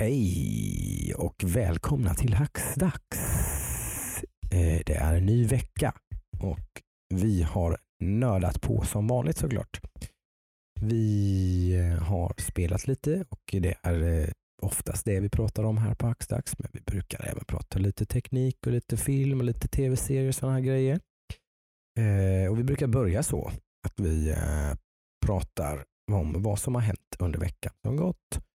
Hej och välkomna till Hacksdags. Eh, det är en ny vecka och vi har nördat på som vanligt såklart. Vi eh, har spelat lite och det är eh, oftast det vi pratar om här på Hacksdags. Men vi brukar även prata lite teknik och lite film och lite tv-serier och sådana här grejer. Och Vi brukar börja så att vi pratar om vad som har hänt under veckan som gått.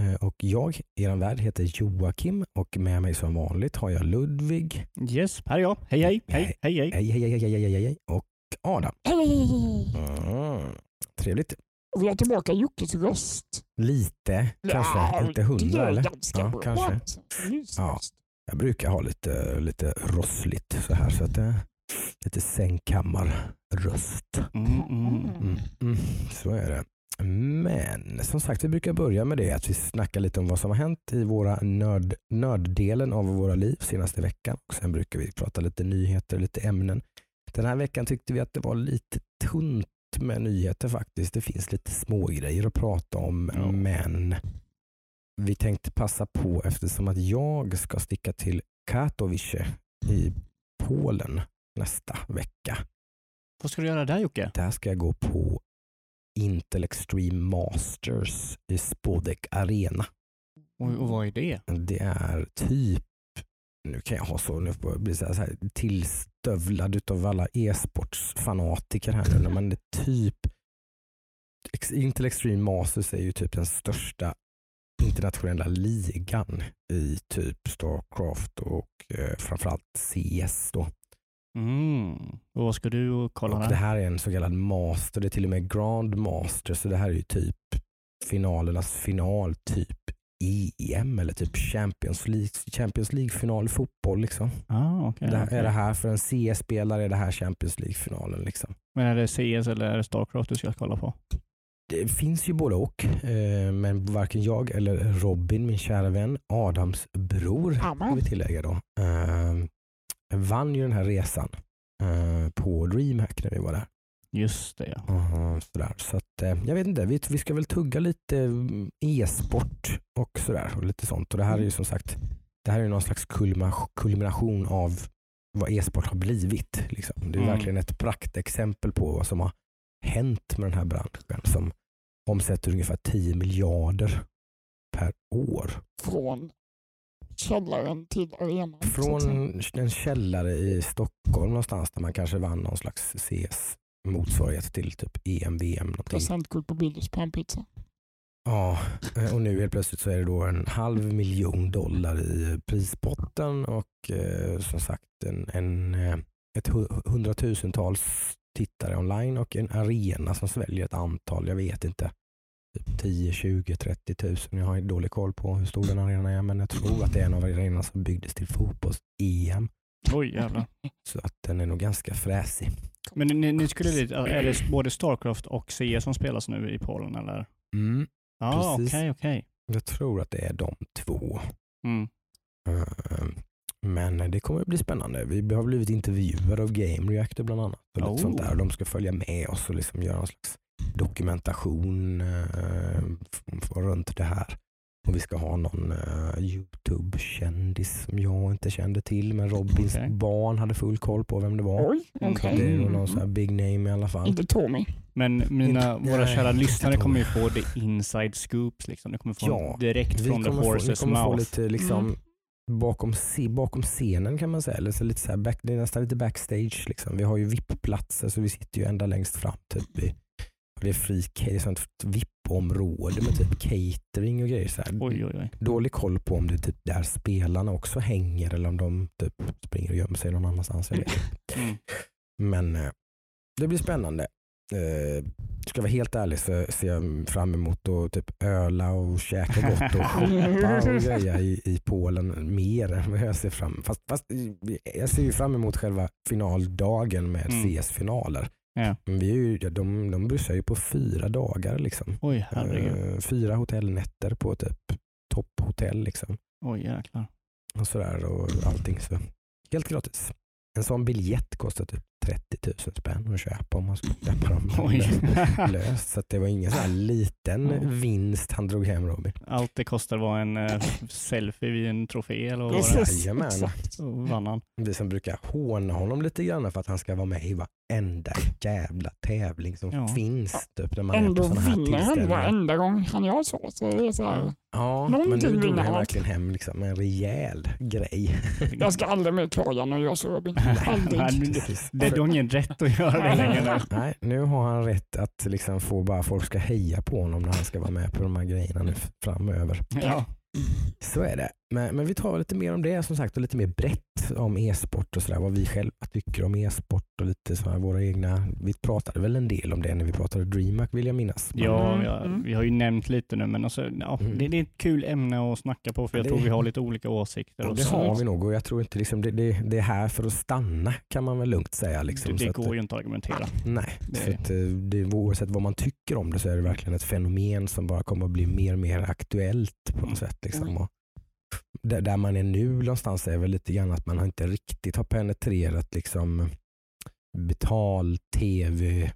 Eh, Och jag, er värd, heter Joakim och med mig som vanligt har jag Ludvig, Yes, här är jag. Hej hej, hej hej hej. hej, hej, hej, hej, hej, hej, hej, och Adam. Hej! Mm, trevligt. Vi har tillbaka Jockes röst. Lite, kanske. Ja, inte hundra eller? Ja, bra. kanske. Ja. Jag brukar ha lite, lite rossligt så här. Så att det, lite sängkammarröst. Mm, mm. Mm, mm, så är det. Men som sagt, vi brukar börja med det att vi snackar lite om vad som har hänt i våra nörd, nörddelen av våra liv senaste veckan. Och Sen brukar vi prata lite nyheter, lite ämnen. Den här veckan tyckte vi att det var lite tunt med nyheter faktiskt. Det finns lite små grejer att prata om, Ja. men vi tänkte passa på eftersom att jag ska sticka till Katowice i Polen nästa vecka. Vad ska du göra där Jocke? Där ska jag gå på Intel Extreme Masters i Spodek Arena. Och, och vad är det? Det är typ, nu kan jag ha så, nu får jag bli så här, så här tillstövlad utav alla e-sportsfanatiker här nu, men det är typ Intel Extreme Masters är ju typ den största internationella ligan i typ Starcraft och eh, framförallt CS då. Mm. Och vad ska du kolla Och det här är en så kallad master, det är till och med grand master, så det här är ju typ finalernas final, typ EM eller typ Champions League, Champions League-final i fotboll. Liksom. Ah, okay, det här, okej. Är det här för en CS-spelare är det här Champions League-finalen. Liksom. Men är det CS eller är det Starcraft du ska kolla på? Det finns ju både och, eh, men varken jag eller Robin, min kära vän, Adams bror, ska Amen. vi tillägga då, eh, vann ju den här resan eh, på DreamHack när vi var där. Just det ja. Aha, sådär. Så att, eh, jag vet inte, vi, vi ska väl tugga lite mm, e-sport och sådär. Och lite sånt. Och det här är ju som sagt, det här är någon slags kulmination av vad e-sport har blivit. Liksom. Det är Mm. verkligen ett praktexempel på vad som har hänt med den här branschen som omsätter ungefär 10 miljarder per år. Från källaren till arenan. Från en källare i Stockholm någonstans där man kanske vann någon slags CS motsvarighet till typ EM, VM. Någonting. Presentkort på Billys pannpizza. Ja, eh, och nu helt plötsligt så är det då en halv miljon dollar i prispotten och eh, som sagt en, en, eh, ett hu- hundratusentals tittare online och en arena som sväljer ett antal, jag vet inte, typ 10, 20, 30 tusen. Jag har dålig koll på hur stor den arenan är men jag tror att det är en av arenorna som byggdes till fotbolls-EM. Oj jävlar. Så att den är nog ganska fräsig. Men ni, ni skulle lite, är det både Starcraft och CS som spelas nu i Polen eller? Mm, Ja, Precis. okej okej. jag tror att det är de två. Mm. Eh, Men det kommer att bli spännande. Vi har blivit intervjuade av Game Reactor bland annat. Och Oh. sånt där. De ska följa med oss och liksom göra någon slags dokumentation eh, runt det här. Och vi ska ha någon eh, Youtube-kändis som jag inte kände till men Robins Okej. barn hade full koll på vem det var. Oj, okej. Det är nog någon Mm. sån här big name i alla fall. Inte Tommy. Men mina, Inte- våra nej, kära lyssnare kommer ju få the inside scoops. Liksom. De kommer få Ja, direkt från the kommer, få, vi horses kommer få mouth. lite liksom Mm. bakom, bakom scenen kan man säga. Eller så lite så här back, det är nästan lite backstage. Liksom. Vi har ju VIP-platser så vi sitter ju ända längst fram. Typ, i, fri, det är sånt VIP-område med typ catering och grejer. Så här. Oj, oj, oj. Dålig koll på om det är typ där spelarna också hänger eller om de typ springer och gömmer sig någon annanstans. Jag vet. Mm. Men eh, det blir spännande. Eh, ska jag vara helt ärlig så ser jag fram emot att typ öla och käka gott och shoppa och greja i, i Polen mer än vad jag ser fram fast, fast Jag ser ju fram emot själva finaldagen med Mm. CS-finaler. Ja. Vi är ju, de, de bussar ju på fyra dagar. Liksom. Oj. Eh, fyra hotellnätter på typ topphotell. Liksom. Oj, jäklar. Och sådär och allting. Så. Helt gratis. En sån biljett kostar typ 30 000 spänn att köpa om man skulle köpa dem löst. Så det var ingen sån här liten Ja. vinst han drog hem Robin. Allt det kostar var en eh, selfie vid en trofé eller vad var det? Jajamän. vann han. Vi som brukar håna honom lite grann för att han ska vara med i varenda jävla tävling som Ja. finns. Typ, när man är Ändå vinner han varenda gång han gör så. så det är så här, Ja, men Någonting nu drog han verkligen hem liksom en rejäl grej. jag ska aldrig mer klaga när jag så Robin. Nej, Aldrig. Det du har ingen rätt att göra det längre. Nej, nu har han rätt att liksom få bara folk ska heja på honom när han ska vara med på de här grejerna nu framöver. Ja. Så är det. Men, men vi tar lite mer om det som sagt och lite mer brett om e-sport och sådär. Vad vi själva tycker om e-sport och lite så här våra egna. Vi pratade väl en del om det när vi pratade DreamHack vill jag minnas. Ja, Mm, ja, mm. vi har ju nämnt lite nu men alltså, ja, Mm. det, det är ett kul ämne att snacka på för jag Det- tror vi har lite olika åsikter. Och Det så. har vi nog och jag tror inte liksom det, det, det är här för att stanna kan man väl lugnt säga. Liksom. det, Så det att, går ju inte att argumentera. Nej, Det- så att, eh, det, oavsett vad man tycker om det så är det verkligen ett fenomen som bara kommer att bli mer och mer aktuellt på något Mm. sätt. Liksom. Och där, man är nu någonstans är väl lite grann att man inte riktigt har penetrerat liksom betal-tv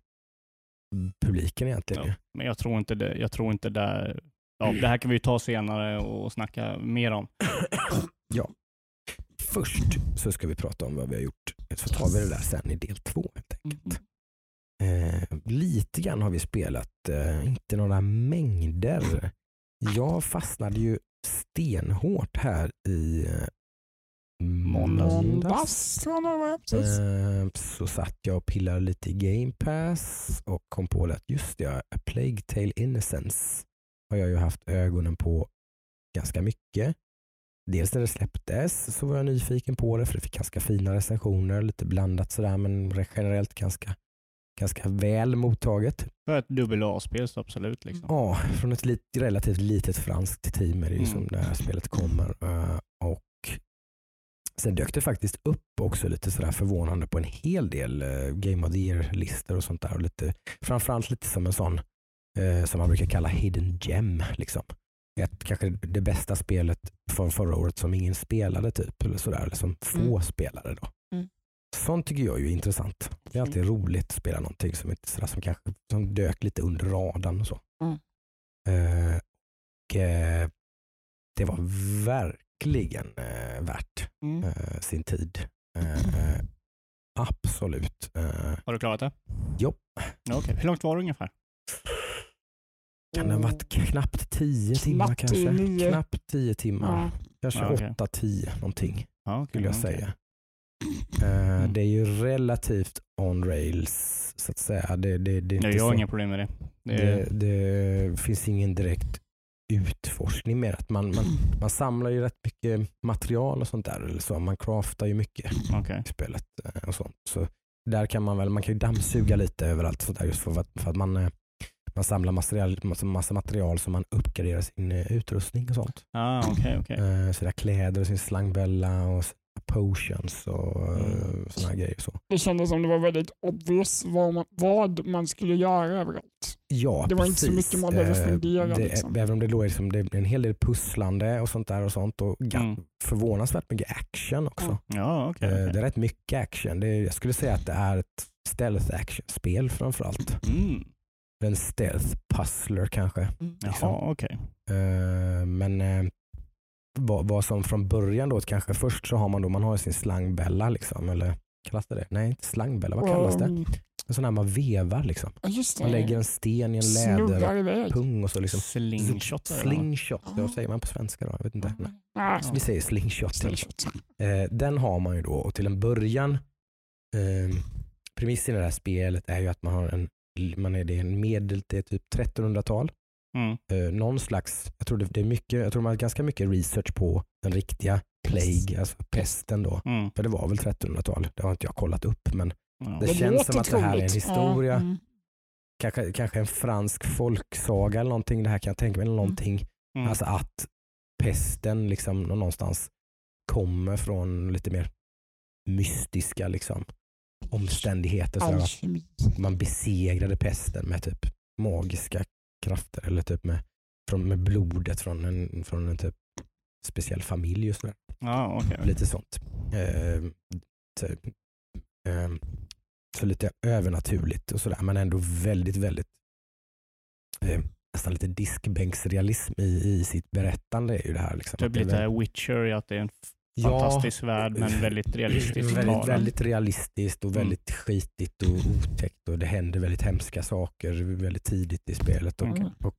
publiken egentligen. Ja, men jag tror inte det. Jag tror inte det. Ja, det här kan vi ta senare och snacka mer om. Först så ska vi prata om vad vi har gjort. Så tar vi det där sen i del två helt enkelt. Eh, lite grann har vi spelat, eh, inte några mängder. Jag fastnade ju stenhårt här i eh, måndags. Måndags tror jag det var. Precis. Eh, så satt jag och pillade lite i Game Pass och kom på att just det, A Plague Tale Innocence har jag ju haft ögonen på ganska mycket. Dels när det släpptes så var jag nyfiken på det för det fick ganska fina recensioner, lite blandat sådär men generellt ganska, ganska väl mottaget. För ett dubbel A-spel så absolut. Liksom. Ja, från ett lit, relativt litet franskt team är det ju Mm. som det här spelet kommer. Eh, och Sen dök det faktiskt upp också lite sådär förvånande på en hel del eh, Game of the Year-listor och sånt där. Och lite, framförallt lite som en sån eh, som man brukar kalla hidden gem. Liksom. Ett, kanske det bästa spelet från förra året som ingen spelade typ. Eller sådär, eller som få Mm. spelade. Då. Mm. Sånt tycker jag är ju intressant. Det är alltid roligt att spela någonting som, inte, sådär, som kanske som dök lite under radarn och så. Mm. Eh, och, eh, det var verkligen eh, värt Mm. eh, sin tid. Eh, absolut. Eh, Har du klarat det? Jo. Okej. Hur långt var det ungefär? kan det ha varit knappt tio timmar Knappt kanske? nio. Knappt tio timmar. Ja. Kanske Ja, okej. åtta, tio någonting Ja, okej, skulle jag okej. säga. Eh, Mm. Det är ju relativt on rails så att säga. Det, det, det, är inte jag har så- inga problem med det. det, det, det finns ingen direkt utforskning med att man, man, man samlar ju rätt mycket material och sånt där. Eller så. Man craftar ju mycket okej. i spelet eh, och sånt. Så där kan man väl, man kan ju dammsuga lite överallt sånt där just för att, för att man, eh, man samlar material, massa, massa material som man uppgraderar sin utrustning och sånt. Ah, okej. Eh, Sina kläder, sin slangbella och potions och Mm. mm. sådana grejer. Så. Det kändes som det var väldigt obvious vad man, vad man skulle göra överallt. Ja, Det var inte så precis. mycket man behöver Eh, fundera, Det, liksom. Även om det låg liksom, det är en hel del pusslande och sånt där och sånt och Mm. förvånansvärt mycket action också. Ja, okej. Eh, okej. Det är rätt mycket action. Det jag skulle säga att det är ett stealth action-spel framförallt. Mm. En stealth puzzler kanske. Jaha, Liksom. okej. Eh, Men eh, vad, vad som från början då, kanske först så har man då, man har sin slangbella liksom, eller kallas det det? Nej, inte slangbella, vad kallas det? En sån här man vevar liksom. ja, Just det. Man lägger en sten i en läderpung och så liksom Slingshot. Slingshot, Ja. vad säger man på svenska då? Jag vet inte. Nej. Ah, Vi säger slingshot. slingshot. Eh, den har man ju då och till en början, eh, premissen i det här spelet är ju att man har en, man är, det är en medel, det är typ 1300-tal. Mm. Eh, någon slags, jag tror det, det är mycket, jag tror man har ganska mycket research på den riktiga plague, alltså pesten då. Mm. För det var väl 1300-tal, det har inte jag kollat upp men Ja. Det känns låter som att det här är en historia. Ja, mm. kanske, kanske en fransk folksaga eller någonting, det här kan jag tänka mig, eller någonting. Mm. Alltså att pesten liksom någonstans kommer från lite mer mystiska liksom, omständigheter. Så man besegrade pesten med typ magiska krafter eller typ med, från, med blodet från en, från en typ speciell familj. Och så där. Ja, okej. Lite sånt. Eh, typ, eh, så lite övernaturligt och sådär men ändå väldigt, väldigt eh, nästan lite diskbänksrealism i, i sitt berättande är ju det här. Liksom. Typ Att det är lite Witcher i att det är en fantastisk värld men väldigt realistiskt. väldigt, väldigt realistiskt och Mm. väldigt skitigt och otäckt och det händer väldigt hemska saker väldigt tidigt i spelet. Och, Okej. och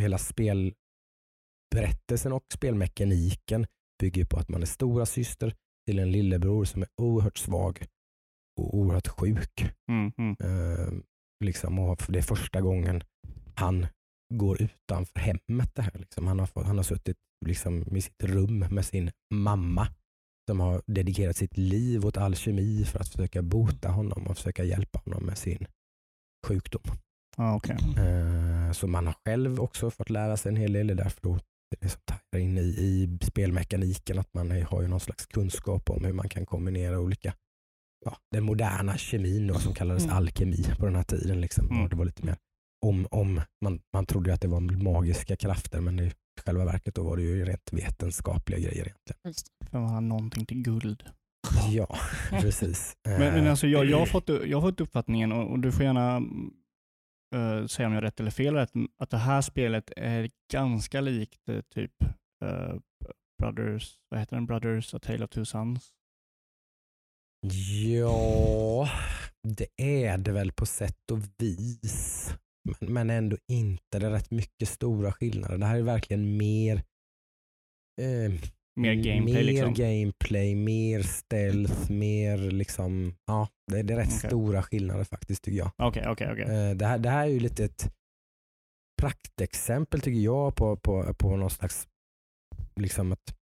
hela spelberättelsen och spelmekaniken bygger på att man är stora syster till en lillebror som är oerhört svag och oerhört sjuk. Mm, mm. Eh, liksom, och det är första gången han går utanför hemmet. Det här, liksom. han, har fått, han har suttit liksom, i sitt rum med sin mamma som har dedikerat sitt liv åt alkemi för att försöka bota honom och försöka hjälpa honom med sin sjukdom. Ah, okej. Eh, så man har själv också fått lära sig en hel del. Det är därför då det är som tajar in i, i spelmekaniken att man har ju någon slags kunskap om hur man kan kombinera olika ja, den moderna kemin då, som kallades Mm. alkemi på den här tiden. Liksom. Mm. Det var lite mer om, om man, man trodde att det var magiska krafter men i själva verket då var det ju rent vetenskapliga grejer egentligen. Just det. För man har någonting till guld. Ja, precis. Men, men Eh, alltså, jag, jag, har fått, jag har fått uppfattningen, och, och du får gärna eh, säga om jag har rätt eller fel, att, att det här spelet är ganska likt eh, typ eh, Brothers, vad heter den? Brothers A Tale of Two Sons. Ja, det är det väl på sätt och vis. Men, men ändå inte. Det är rätt mycket stora skillnader. Det här är verkligen mer eh, Mer gameplay mer liksom. gameplay, mer stealth, mer liksom, ja, det, det är rätt Okej. stora skillnader faktiskt tycker jag. Okej, okej, okej. Eh, det, här, det här är ju lite ett praktexempel tycker jag på, på, på någon slags, liksom ett,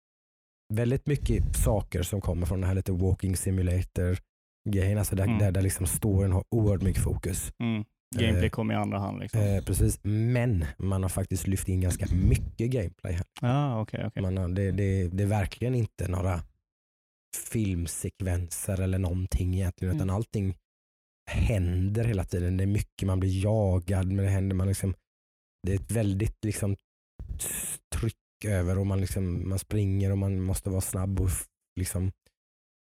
väldigt mycket saker som kommer från den här lite walking simulator grejen, alltså där, Mm. där, där liksom storyn har oerhört mycket fokus. Mm. Gameplay eh, kommer i andra hand liksom. Eh, precis, men man har faktiskt lyft in ganska mycket gameplay här. ah, okej, okej. Man har, det, det, det är verkligen inte några filmsekvenser eller någonting egentligen, Mm. utan allting händer hela tiden. Det är mycket, man blir jagad, men det händer, man liksom, det är ett väldigt liksom, tryck över och man, liksom, man springer och man måste vara snabb. Och, liksom,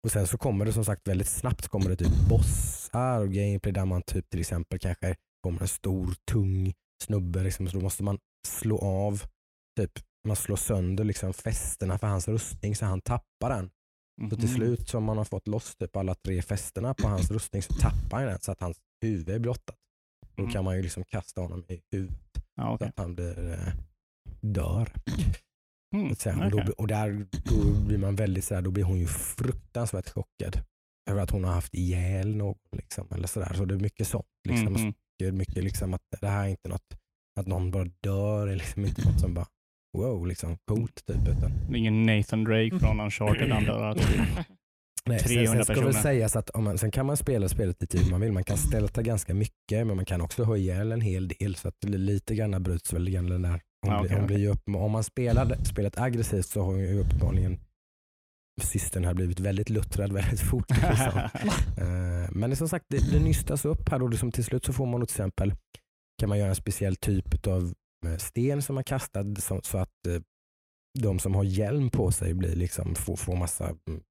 och sen så kommer det som sagt väldigt snabbt kommer det typ bossar och gameplay där man typ till exempel kanske kommer en stor tung snubbe liksom, så då måste man slå av typ man slår sönder liksom fästena för hans rustning så han tappar den. Så till Mhm. slut så om man har fått loss typ alla tre fästena på hans rustning så tappar han den så att hans huvud är blottat. Då Mm. kan man ju liksom kasta honom i huvudet Ja, så okej. att han blir, eh, dör. Mm, säga. Och, då, och där då blir man väldigt sådär, då blir hon ju fruktansvärt chockad över att hon har haft ihjäl någon. Liksom, eller sådär. Så det är mycket sånt. Liksom, Mhm. mycket, mycket liksom att det här är inte något, att någon bara dör, är liksom inte något som bara wow, liksom coolt typ. Utan, Det är ingen Nathan Drake från Uncharted han dör. Nej, 300 sen, sen ska väl personer. sägas att om man, sen kan man spela spelet lite hur man vill. Man kan stelta ganska mycket men man kan också ha ihjäl en hel del så att lite grann bryts väl den där. Hon, blir, okej, hon okej. blir upp, om man spelar spelet aggressivt så har hon ju uppenbarligen systern har blivit väldigt luttrad väldigt fort. Liksom. Eh, men som sagt det, det nystas upp här och det som till slut så får man till exempel kan man göra en speciell typ av sten som man kastar så, så att eh, de som har hjälm på sig blir liksom, får, får massa mm,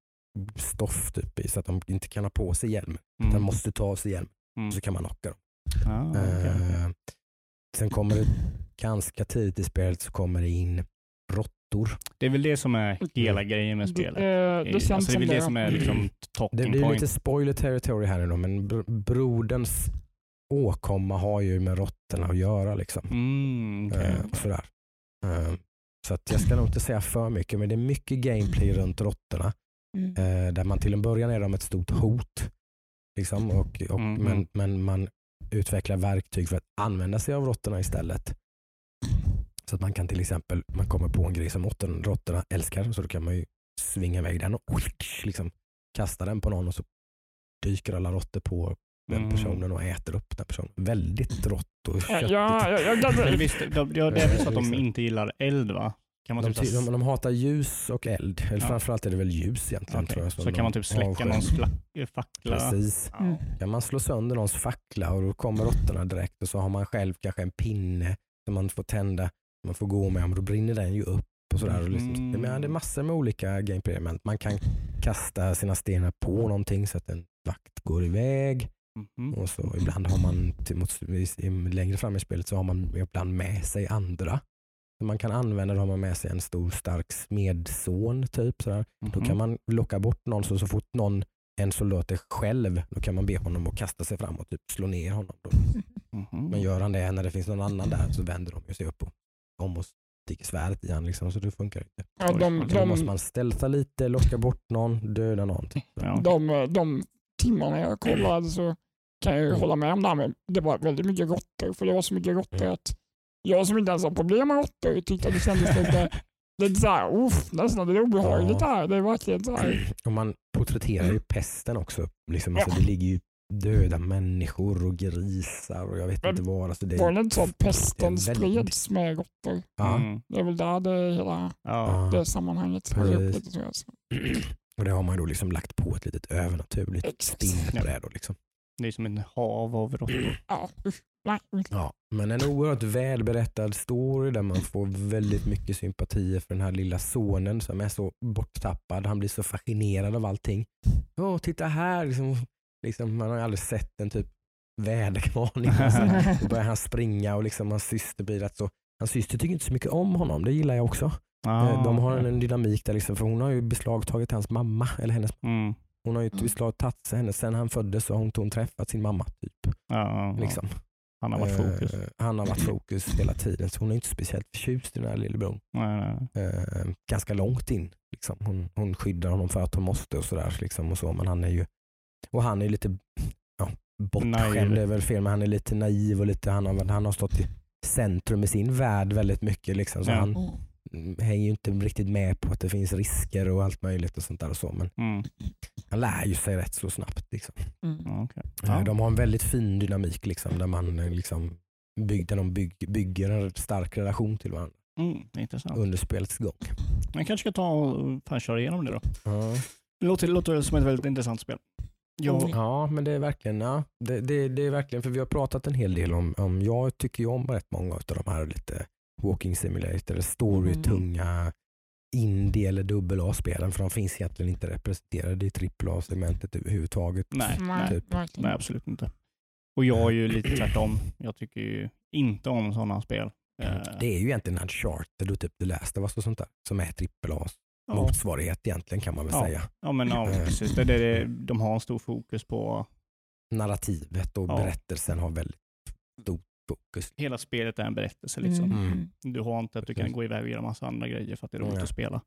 stoff typ i så att de inte kan ha på sig hjälm. Mm. De måste ta av sig hjälm Mm. så kan man knocka dem. Ah, okej. Eh, sen kommer det ganska tidigt i spelet så kommer det in råttor. Det är väl det som är hela grejen med Det, spelet. eh, det alltså, känns det är som väl det. det som är liksom Det talking blir point. lite spoiler territory här nu då, men br- broderns åkomma har ju med råttorna att göra. Liksom. Mm, okej, Eh, sådär. Eh, så att jag ska nog inte säga för mycket, men det är mycket gameplay runt råttorna. Mm. Eh, där man till en början är de ett stort hot. Liksom, och, och, Mhm. men, men man utvecklar verktyg för att använda sig av råttorna istället. Så att man kan till exempel, man kommer på en grej som råttorna, älskar, så då kan man ju svinga iväg den och liksom, kasta den på någon och så dyker alla råttor på den Mm. personen och äter upp den personen. Väldigt rått och Ja, köttigt. ja, ja, visst, de, ja, det är väl så att de inte gillar eld va? Kan man De, typ de, de hatar ljus och eld. Eller Ja. framförallt är det väl ljus egentligen. Okej, tror jag, så kan man typ släcka någons flack, fackla? Precis. Ja. Mm. kan man slå sönder någons fackla och då kommer råttorna direkt och så har man själv kanske en pinne som man får tända, man får gå med, men då brinner den ju upp. Och sådär. Och liksom, det, är- det är massor med olika gameplay element. Man kan kasta sina stenar på någonting så att en vakt går iväg. Mhm. Och så ibland har man, till, mot, längre fram i spelet så har man ibland med sig andra. Man kan använda, då har man med sig en stor stark smedson typ. Sådär. Då Mhm. kan man locka bort någon så, så fort någon, en soldat är själv, då kan man be honom att kasta sig fram och typ slå ner honom. Då. Mhm. Men gör han det när det finns någon annan där så vänder de ju sig upp och om och sticker svärdet i honom. Liksom, så det funkar inte. Ja, de, Så då måste de, man stälta lite, locka bort någon, döda någon. Typ. Ja. de, de timmarna jag kollade så kan jag ju Mm. hålla med om det här med det var väldigt mycket råttor. För det var så mycket råttor Mm. att jag som inte ens har problem med råttor tyckte att det kändes lite, lite såhär, uff, nästan lite obehagligt Ja. här. Det är verkligen såhär. Och man porträtterar ju pesten också. Liksom, alltså, Ja. Det ligger ju döda människor och grisar och jag vet Men inte vad. Alltså, det, Var det inte så att pesten det är väldigt- spreds med råttor? ja, Mm. Det är väl där det hela Ja. det sammanhanget Precis. lite så. Alltså. och det har man ju då liksom lagt på ett litet övernaturligt Ja. på det. Då, liksom. Det är som en hav av råttor. Ja. Ja, men en oerhört välberättad story där man får väldigt mycket sympatier för den här lilla sonen som är så borttappad. Han blir så fascinerad av allting. Åh, titta här! Liksom, liksom, man har aldrig sett en typ väderkvarn innan. Då börjar han springa och liksom hans syster blir rätt så Hans syster tycker inte så mycket om honom, det gillar jag också. Ah, Eh, De har en, en dynamik där, liksom, för hon har ju beslagtagit hans mamma. Eller hennes, Mm. hon har ju Mm. beslagtagit henne sen han föddes så har hon, hon träffat sin mamma. Typ, ja, ja. liksom. Han har varit fokus. Eh, han har varit fokus hela tiden så hon är inte speciellt förtjust i den här lillebror. Nej, nej. Eh, ganska långt in. Liksom. Hon, hon skyddar honom för att hon måste och sådär. Liksom, och så, men han är ju och han är lite ja, bortskämd, är väl fel, men han är lite naiv och lite, han, har, han har stått i centrum i sin värld väldigt mycket. Liksom, så Ja. han mm, hänger ju inte riktigt med på att det finns risker och allt möjligt och sånt där. Och så, men Mm. han lär ju sig rätt så snabbt. Liksom. Mm. Okej. Eh, Ja. De har en väldigt fin dynamik liksom, där man eh, liksom bygg, där de bygg, bygger en stark relation till varandra Mm, intressant. under spelets gång. Jag kanske ska ta och fan köra igenom det då. Ja. Det låter, det låter som ett väldigt intressant spel. Jag, Mm. Ja, men det är verkligen, ja, det, det, det är verkligen, för vi har pratat en hel del om, om jag tycker ju om rätt många av de här lite walking simulator, eller story-tunga indie eller dubbel A-spelen, för de finns egentligen inte representerade i trippel A-segmentet överhuvudtaget. nej, nej, typ. verkligen. nej, absolut inte. Och jag är ju lite tvärtom. Jag tycker ju inte om sådana spel. Eh, Det är ju egentligen Uncharted och typ The Last of Us och sånt där, som är trippel A ja, motsvarighet egentligen kan man väl Ja. säga. ja, men ja, Eh. precis. Det, det, det, de har en stor fokus på Narrativet och Ja. berättelsen har väldigt stort fokus. hela spelet är en berättelse. Liksom. Mm. Mm. Du har inte att du kan gå iväg och göra massa andra grejer för att det är roligt Nej. att spela.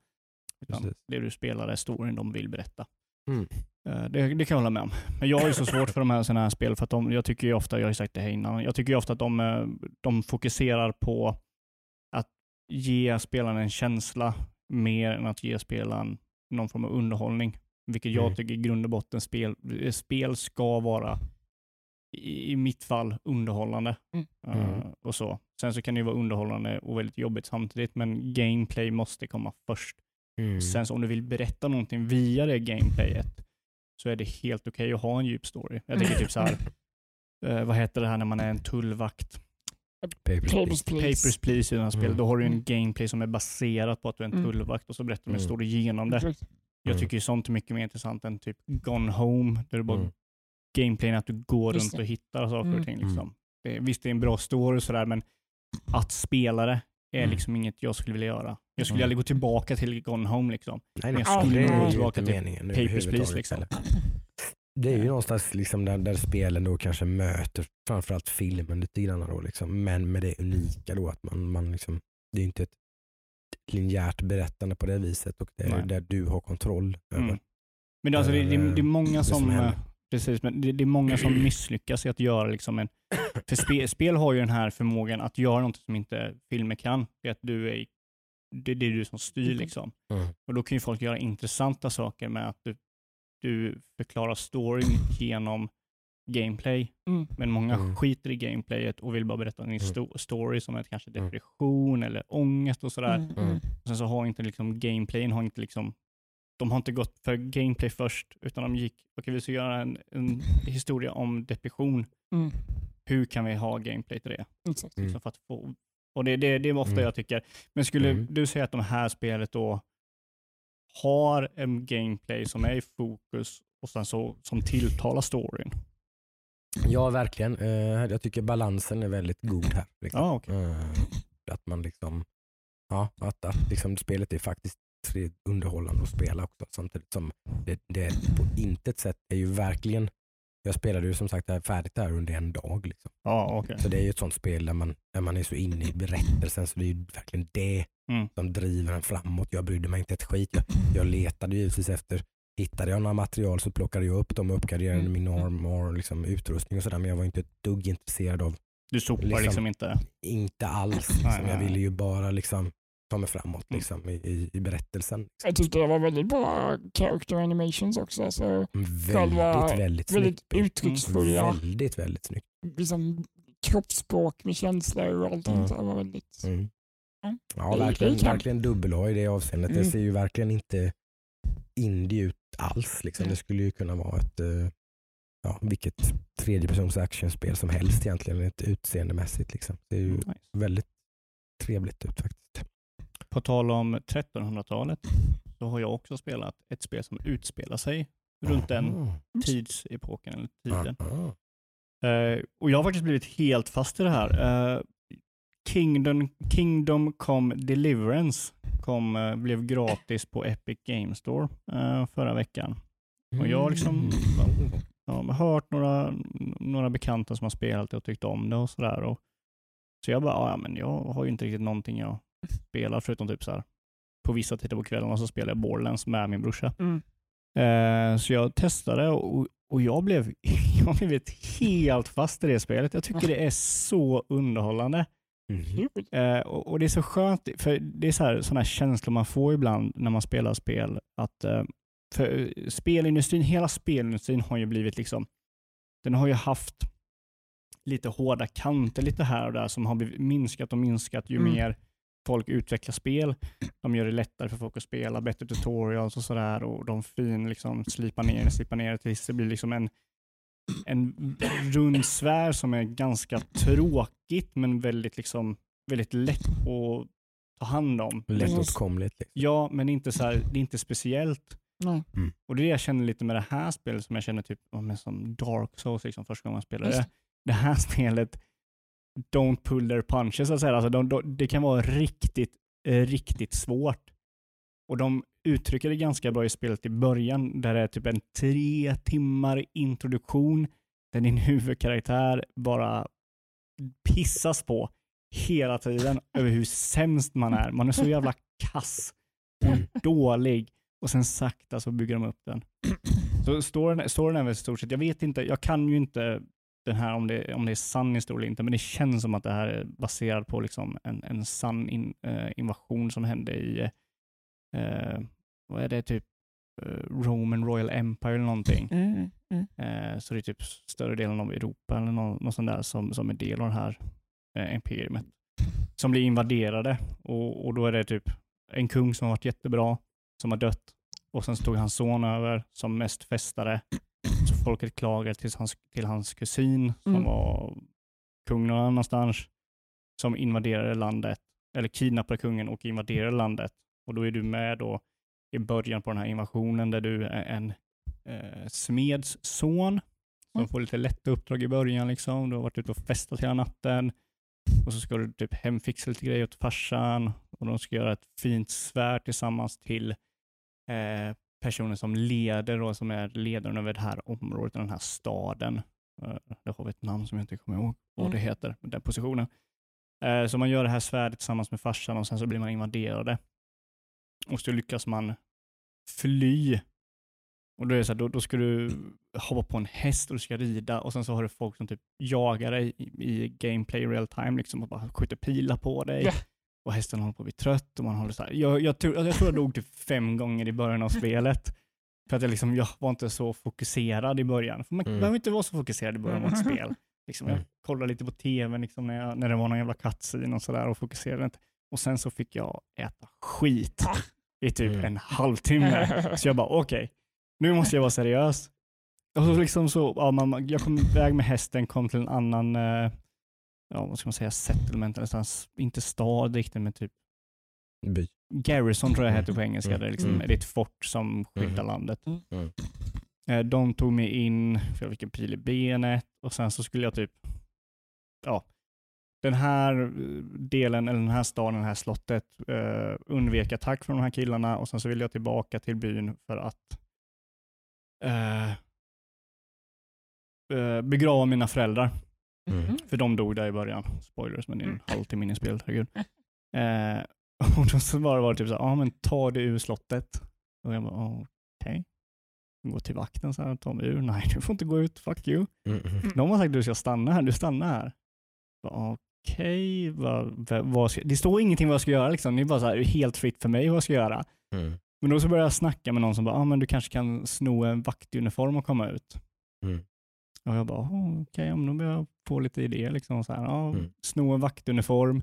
Utan Precis. det du spelar är storyn de vill berätta. Mm. Eh, Det, det kan jag hålla med om. Men jag har ju så svårt för de här, såna här spel för att de, jag tycker ju ofta, jag har ju sagt det här innan, jag tycker ju ofta att de, eh, de fokuserar på att ge spelaren en känsla mer än att ge spelaren någon form av underhållning. Vilket jag Mm. tycker i grund och botten spel, spel ska vara i, i mitt fall underhållande. Mm. Mm. och så. Sen så kan det ju vara underhållande och väldigt jobbigt samtidigt, men gameplay måste komma först. Mm. Sen så om du vill berätta någonting via det gameplayet så är det helt okej att ha en djup story. Jag tänker typ så här, eh, vad heter det här när man är en tullvakt? Papers, Papers, Please. Papers, Please i den här spelet. Mm. Då har du en Mm. gameplay som är baserat på att du är en Mm. tullvakt och så berättar de en story genom det. Jag tycker ju sånt är mycket mer intressant än typ Gone Home, där du bara Mm. Gameplayen att du går Just runt det. och hittar saker Mm. och ting. Liksom. Det, är- visst, det är en bra story och sådär, men att spela det är Mm. liksom inget jag skulle vilja göra. Jag skulle Mm. aldrig gå tillbaka till Gone Home. Liksom. Nej, nej, jag skulle är gå tillbaka till Papers, Please, liksom. Det är ju någonstans liksom där, där spelen då kanske möter framförallt filmen lite grann då liksom, men med det unika då att man, man liksom, det är inte ett linjärt berättande på det viset och det är Nej. där du har kontroll över. Mm. Men det, är alltså, det, det, det är många Det som som, precis, men det, det är många som misslyckas i att göra liksom en... För spel, spel har ju den här förmågan att göra något som inte filmer kan. Det är att du är, det, det är du som styr. Mm. Liksom. Mm. Och Då kan ju folk göra intressanta saker med att du, du förklarar storyn genom gameplay. Mm. Men många Mm. skiter i gameplayet och vill bara berätta en sto- story som är kanske Mm. depression eller ångest och sådär. Mm. Mm. Sen så har inte liksom gameplayen har inte liksom de har inte gått för gameplay först, utan de gick, okej vi ska göra en, en historia om depression. Mm. Hur kan vi ha gameplay till det? Exakt. Mm. Så för att få, och det, det, det är ofta Mm. jag tycker. Men skulle Mm. du säga att de här spelet då har en gameplay som är i fokus och sen så som tilltalar storyn? Ja, verkligen. Eh, jag tycker balansen är väldigt god här. Liksom. Ja, okej. Eh, att man liksom, ja, att, att liksom spelet är faktiskt tre- underhållande att spela också. Samtidigt som det, det på intet sätt är ju verkligen, jag spelade ju som sagt det här färdigt där under en dag. Liksom. Ja, okej. Så det är ju ett sånt spel där man, där man är så inne i berättelsen så det är ju verkligen det Mm. som driver en framåt. Jag brydde mig inte ett skit. Jag, jag letade ju givetvis efter, hittade jag några material så plockade jag upp dem och uppgraderade Mm. min armor, liksom, utrustning och sådär men jag var inte ett dugg intresserad av, Du sopar Liksom- liksom, inte. inte alls. Liksom. nej, Jag nej. ville ju bara liksom ta mig framåt Mm. liksom, i, i, berättelsen. Jag tyckte det var väldigt bra character animations också. Alltså, Själva- Väldigt, väldigt väldigt snyggt. uttrycksfulla. Väldigt, väldigt snyggt. Liksom, kroppsspråk med känslor och allt Mm. där var väldigt... Mm. Mm. Ja, Det- verkligen, det verkligen dubbel-A i det avseendet. Det Mm. ser ju verkligen inte indie ut alls. Liksom. Mm. Det skulle ju kunna vara ett eh, ja, vilket tredjepersons actionspel som helst egentligen, ett utseendemässigt. Liksom. Det är ju Nice. väldigt trevligt ut faktiskt. På tal om 1300-talet så har jag också spelat ett spel som utspelar sig runt den tidsepoken eller tiden. Eh, och jag har faktiskt blivit helt fast i det här. Eh, Kingdom, Kingdom Come Deliverance kom, eh, blev gratis på Epic Game Store förra veckan. Och jag har liksom- Mm. Har hört några, några bekanta som har spelat det och tyckt om det och sådär. Så jag bara, "Ah, ja, men jag har ju inte riktigt någonting jag spelar förutom typ så här på vissa tider på kvällarna så spelar jag Borderlands med min brorsa. Mm. Eh, så jag testade och, och jag blev jag blev helt fast i det spelet. Jag tycker det är så underhållande. Kul. Eh, och, och det är så skönt, för det är så här, såna här känslor man får ibland när man spelar spel. Att, eh, för eh, spelindustrin, hela spelindustrin har ju blivit liksom, den har ju haft lite hårda kanter lite här och där som har blivit minskat och minskat ju Mm. mer folk utvecklar spel. De gör det lättare för folk att spela, bättre tutorials och sådär och de fin liksom slipar ner det, slipar ner det tills det blir liksom en, en rund sfär som är ganska tråkigt men väldigt, liksom, väldigt lätt att ta hand om. Lättåtkomligt. Liksom. Ja, men inte så här, det är inte speciellt. Nej. Och det är det jag känner lite med det här spelet som jag känner typ men som Dark Souls liksom, första gången jag spelade Just det. Det här spelet, don't pull their punches så att säga. Alltså, de, de, det kan vara riktigt, eh, riktigt svårt. Och de uttrycker det ganska bra i spelet i början där det är typ en tre timmar introduktion där din huvudkaraktär bara pissas på hela tiden över hur sämst man är. Man är så jävla kass och dålig och sen sakta så bygger de upp den. Så storyn, storyn är väl i stort sett, jag vet inte, jag kan ju inte den här om det, om det är sann historia eller inte, men det känns som att det här är baserat på liksom en, en sann in, eh, invasion som hände i, eh, vad är det, typ eh, Roman Royal Empire eller någonting. Mm. Mm. Eh, så det är typ större delen av Europa eller något, något sånt där som, som är del av det här eh, imperiumet. Som blir invaderade och, och då är det typ en kung som har varit jättebra, som har dött och sen stod hans son över som mest festare. Så folket klagade till hans, till hans kusin som Mm. var kung någon annanstans som invaderade landet, eller kidnappade kungen och invaderade landet. Och då är du med då i början på den här invasionen där du är en eh, smeds son som Mm. får lite lätta uppdrag i början. Liksom. Du har varit ute och festat hela natten och så ska du typ hemfixa lite grejer åt farsan och de ska göra ett fint svärd tillsammans till eh, personen som leder då, som är ledaren över det här området, den här staden. Eh, det har vi ett namn som jag inte kommer ihåg vad Mm. det heter, den positionen. Eh, så man gör det här svärdet tillsammans med farsan och sen så blir man invaderade. Och så lyckas man fly. Och då är det så här, då, då ska du hoppa på en häst och du ska rida och sen så har du folk som typ jagar dig i, i gameplay real time liksom och bara skjuter pilar på dig. Ja. Och hästen håller på att bli trött och man håller så här. Jag, jag, tror, jag tror jag dog typ fem gånger i början av spelet. För att jag, liksom, jag var inte så fokuserad i början. För man Mm. behöver inte vara så fokuserad i början av ett spel. Liksom, jag Mm. kollade lite på tv liksom, när, jag, när det var någon jävla cutscene och sådär och fokuserade inte. Och sen så fick jag äta skit i typ Mm. en halvtimme. Så jag bara okej, nu måste jag vara seriös. Och så liksom så, ja, man, jag kom iväg med hästen, kom till en annan, eh, ja vad ska man säga, settlement, någonstans, inte stad riktigt men typ By. Garrison tror jag heter på engelska. Mm. Det, är liksom, Mm. det är ett fort som skyddar Mm. landet. Mm. Eh, de tog mig in, för jag fick en pil i benet och sen så skulle jag typ, ja, den här eh, delen, eller den här staden, det här slottet, eh, undvek attack från de här killarna och sen så ville jag tillbaka till byn för att eh, eh, begrava mina föräldrar. Mm. För de dog där i början. Spoilers, men det är en halvtimme in i spelet, herregud. Eh, och då så bara var det typ så här, ja men ta dig ur slottet. Och jag bara, "Ja, okej. Gå till vakten så här, ta mig ur. Nej, du får inte gå ut, fuck you. Mm. Mm. De har sagt att du ska stanna här, du stannar här. Okej, ska, det står ingenting vad jag ska göra liksom. Det är bara så här, helt fritt för mig vad jag ska göra. Mm. Men då så började jag snacka med någon som bara, ah, men du kanske kan sno en vaktuniform och komma ut. Mm. Och jag bara, okej, okay, då börjar jag få lite idéer. Liksom, så här, ja, Mm. Sno en vaktuniform,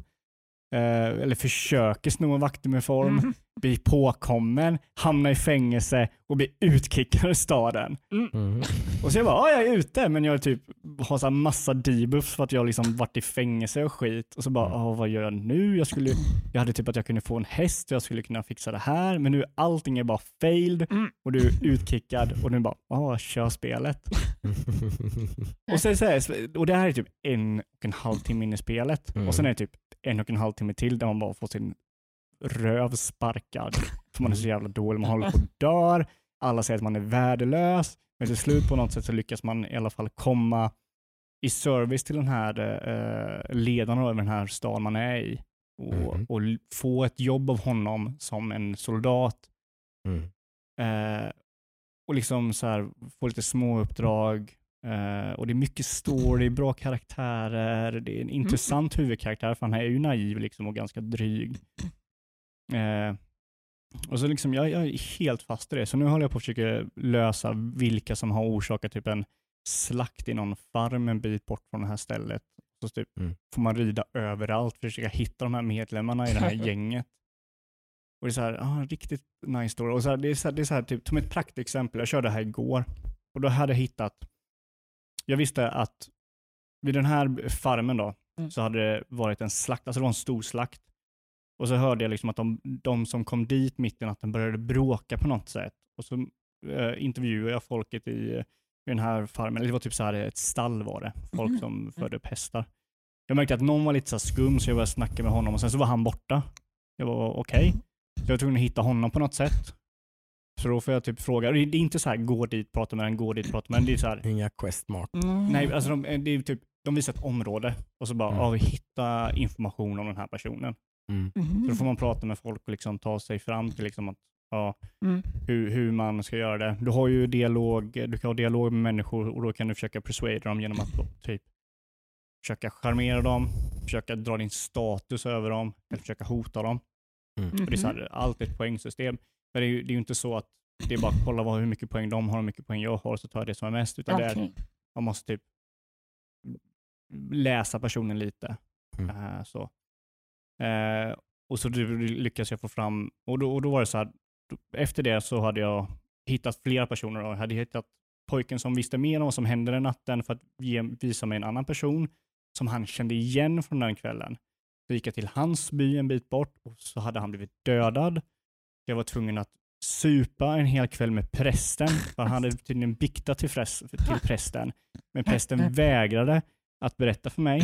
eh, eller försöker sno en vaktuniform, Mhm. Bli påkommen, hamna i fängelse och bli utkickad ur staden. Mm. Och så jag bara, ja jag är ute, men jag typ har så massa debuffs för att jag liksom varit i fängelse och skit. Och så bara, Mm. vad gör jag nu? Jag, skulle, jag hade typ att jag kunde få en häst, jag skulle kunna fixa det här, men nu allting är bara failed Mm. och du är utkickad och nu bara, ja kör spelet. Och, sen, så här, och det här är typ en och en halv timme in i spelet Mm. och sen är det typ en och en halv timme till där man bara får sin röv sparkad. För man är så jävla dålig, man håller på att dör, alla säger att man är värdelös, men till slut på något sätt så lyckas man i alla fall komma i service till den här eh, ledaren över den här stan man är i och, Mhm. och få ett jobb av honom som en soldat Mm. Eh, och liksom så här, få lite små uppdrag eh, och det är mycket story, bra karaktärer, det är en intressant huvudkaraktär för han är ju naiv liksom och ganska dryg. Eh, och så liksom, jag, jag är helt fast i det, så nu håller jag på att försöka lösa vilka som har orsakat typ en slakt i någon farm en bit bort från det här stället. Så typ Mm. får man rida överallt, försöka hitta de här medlemmarna i det här gänget. Och det är så här, ah, riktigt nice story. Och så här, det är så här, det är så här typ, som ett praktexempel, jag körde här igår och då hade jag hittat, jag visste att vid den här farmen då, Mm. så hade det varit en slakt, alltså det var en stor slakt. Och så hörde jag liksom att de, de som kom dit mitt i natten började bråka på något sätt. Och så eh, intervjuade jag folket i, i den här farmen, eller det var typ så här ett stall var det, folk Mhm. som födde upp hästar. Jag märkte att någon var lite så skum så jag började snacka med honom och sen så var han borta. Jag var okej. Så jag var tvungen att hitta honom på något sätt. Så då får jag typ fråga, det är det är inte så här gå dit, prata med den, gå dit, prata med den. Det är så här, Inga questmark. Mm. nej, alltså de, det är typ, de visar ett område och så bara, Mm. ja vi hittar information om den här personen. Mm. Mhm. Så då får man prata med folk och liksom ta sig fram till liksom att, ja, Mm. hur, hur man ska göra det. Du har ju dialog, du kan ha dialog med människor och då kan du försöka persuada dem genom att då, typ försöka charmera dem, försöka dra din status över dem, eller försöka hota dem. Mm. Och det är så här, allt är ett poängsystem. Men det är ju det är ju inte så att det är bara att kolla vad, hur mycket poäng de har och hur mycket poäng jag har så tar jag det som är mest. Utan det är, man måste typ läsa personen lite. Mm. Eh, så. Eh, och så lyckas jag få fram, och då, och då var det så här, efter det så hade jag hittat flera personer och jag hade hittat pojken som visste mer om vad som hände den natten för att ge, visa mig en annan person som han kände igen från den kvällen. Så gick jag till hans by en bit bort och så hade han blivit dödad. Jag var tvungen att supa en hel kväll med prästen, för han hade tydligen biktat till, fräs, till prästen. Men prästen vägrade att berätta för mig.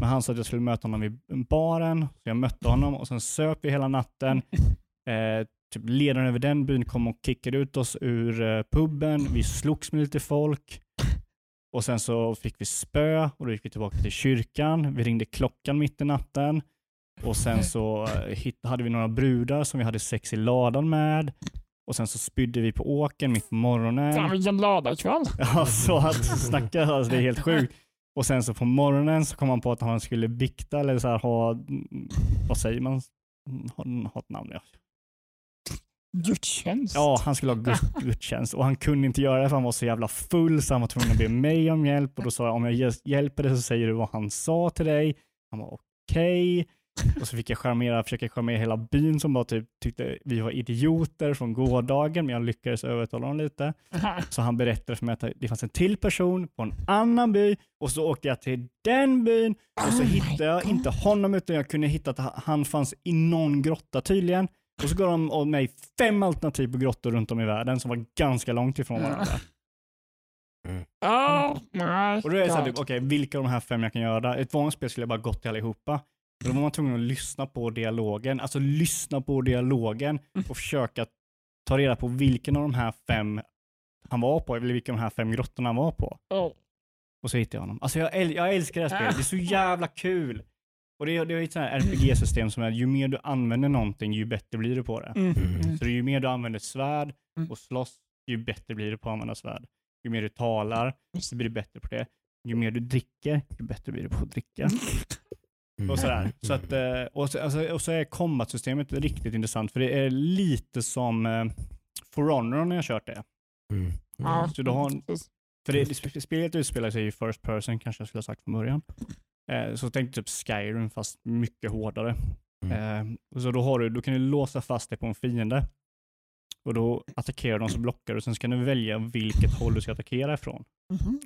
Men han sa att jag skulle möta honom vid baren, så jag mötte honom och sen söp vi hela natten. Eh, typ ledaren över den byn kom och kickade ut oss ur eh, puben. Vi slogs med lite folk. Och sen så fick vi spö och då gick vi tillbaka till kyrkan. Vi ringde klockan mitt i natten. Och sen så eh, hade vi några brudar som vi hade sex i ladan med. Och sen så spydde vi på åken mitt på morgonen. Fan vilken ladakväll. Ja, så att snacka, alltså det är helt sjukt. Och sen så på morgonen så kom han på att han skulle bikta eller så här ha, vad säger man, ha, ha ett namn. Ja. Gudstjänst. ja, han skulle ha gud- gudstjänst och han kunde inte göra det för han var så jävla full så han var tvungen att be mig om hjälp och då sa jag om jag hjäl- hjälper dig så säger du vad han sa till dig. Han var okej. Och så fick jag charmera, försöka charmera hela byn som bara typ tyckte vi var idioter från gårdagen men jag lyckades övertala honom lite. Så han berättade för mig att det fanns en till person på en annan by och så åkte jag till den byn och så Oh my hittade jag God. inte honom utan jag kunde hitta att han fanns i någon grotta tydligen. Och så gav de av mig fem alternativ på grottor runt om i världen som var ganska långt ifrån varandra. Ja, nej. Och då är det så här, klart. typ, okej, vilka av de här fem jag kan göra? Ett vanligt spel skulle jag bara gått till allihopa. Men då var man tvungen att lyssna på dialogen, alltså lyssna på dialogen och försöka ta reda på vilken av de här fem han var på, eller vilka av de här fem grottorna han var på. Ja. Och så hittade jag honom. Alltså jag, äl- jag älskar det här spelet, det är så jävla kul. Och det är, det är ett sånt här RPG-system som är, ju mer du använder någonting, ju bättre blir du på det. Mm. Mm. Så ju mer du använder svärd Mm. och slåss, ju bättre blir du på att använda svärd. Ju mer du talar, så blir du bättre på det. Ju mer du dricker, ju bättre blir du på att dricka. Mm. Och, sådär. Så att, eh, och, så, alltså, och så är combat-systemet riktigt intressant, för det är lite som eh, For Honor när jag kört det. Mm. Ja, Så du har-. För det, spelet utspelar sig i first person, kanske jag skulle ha sagt från början. Eh, så tänk typ Skyrim, fast mycket hårdare. Mm. Och så då, har du, då kan du låsa fast dig på en fiende. Och då attackerar de så blockar du, och sen ska du välja vilket håll du ska attackera ifrån. Mhm.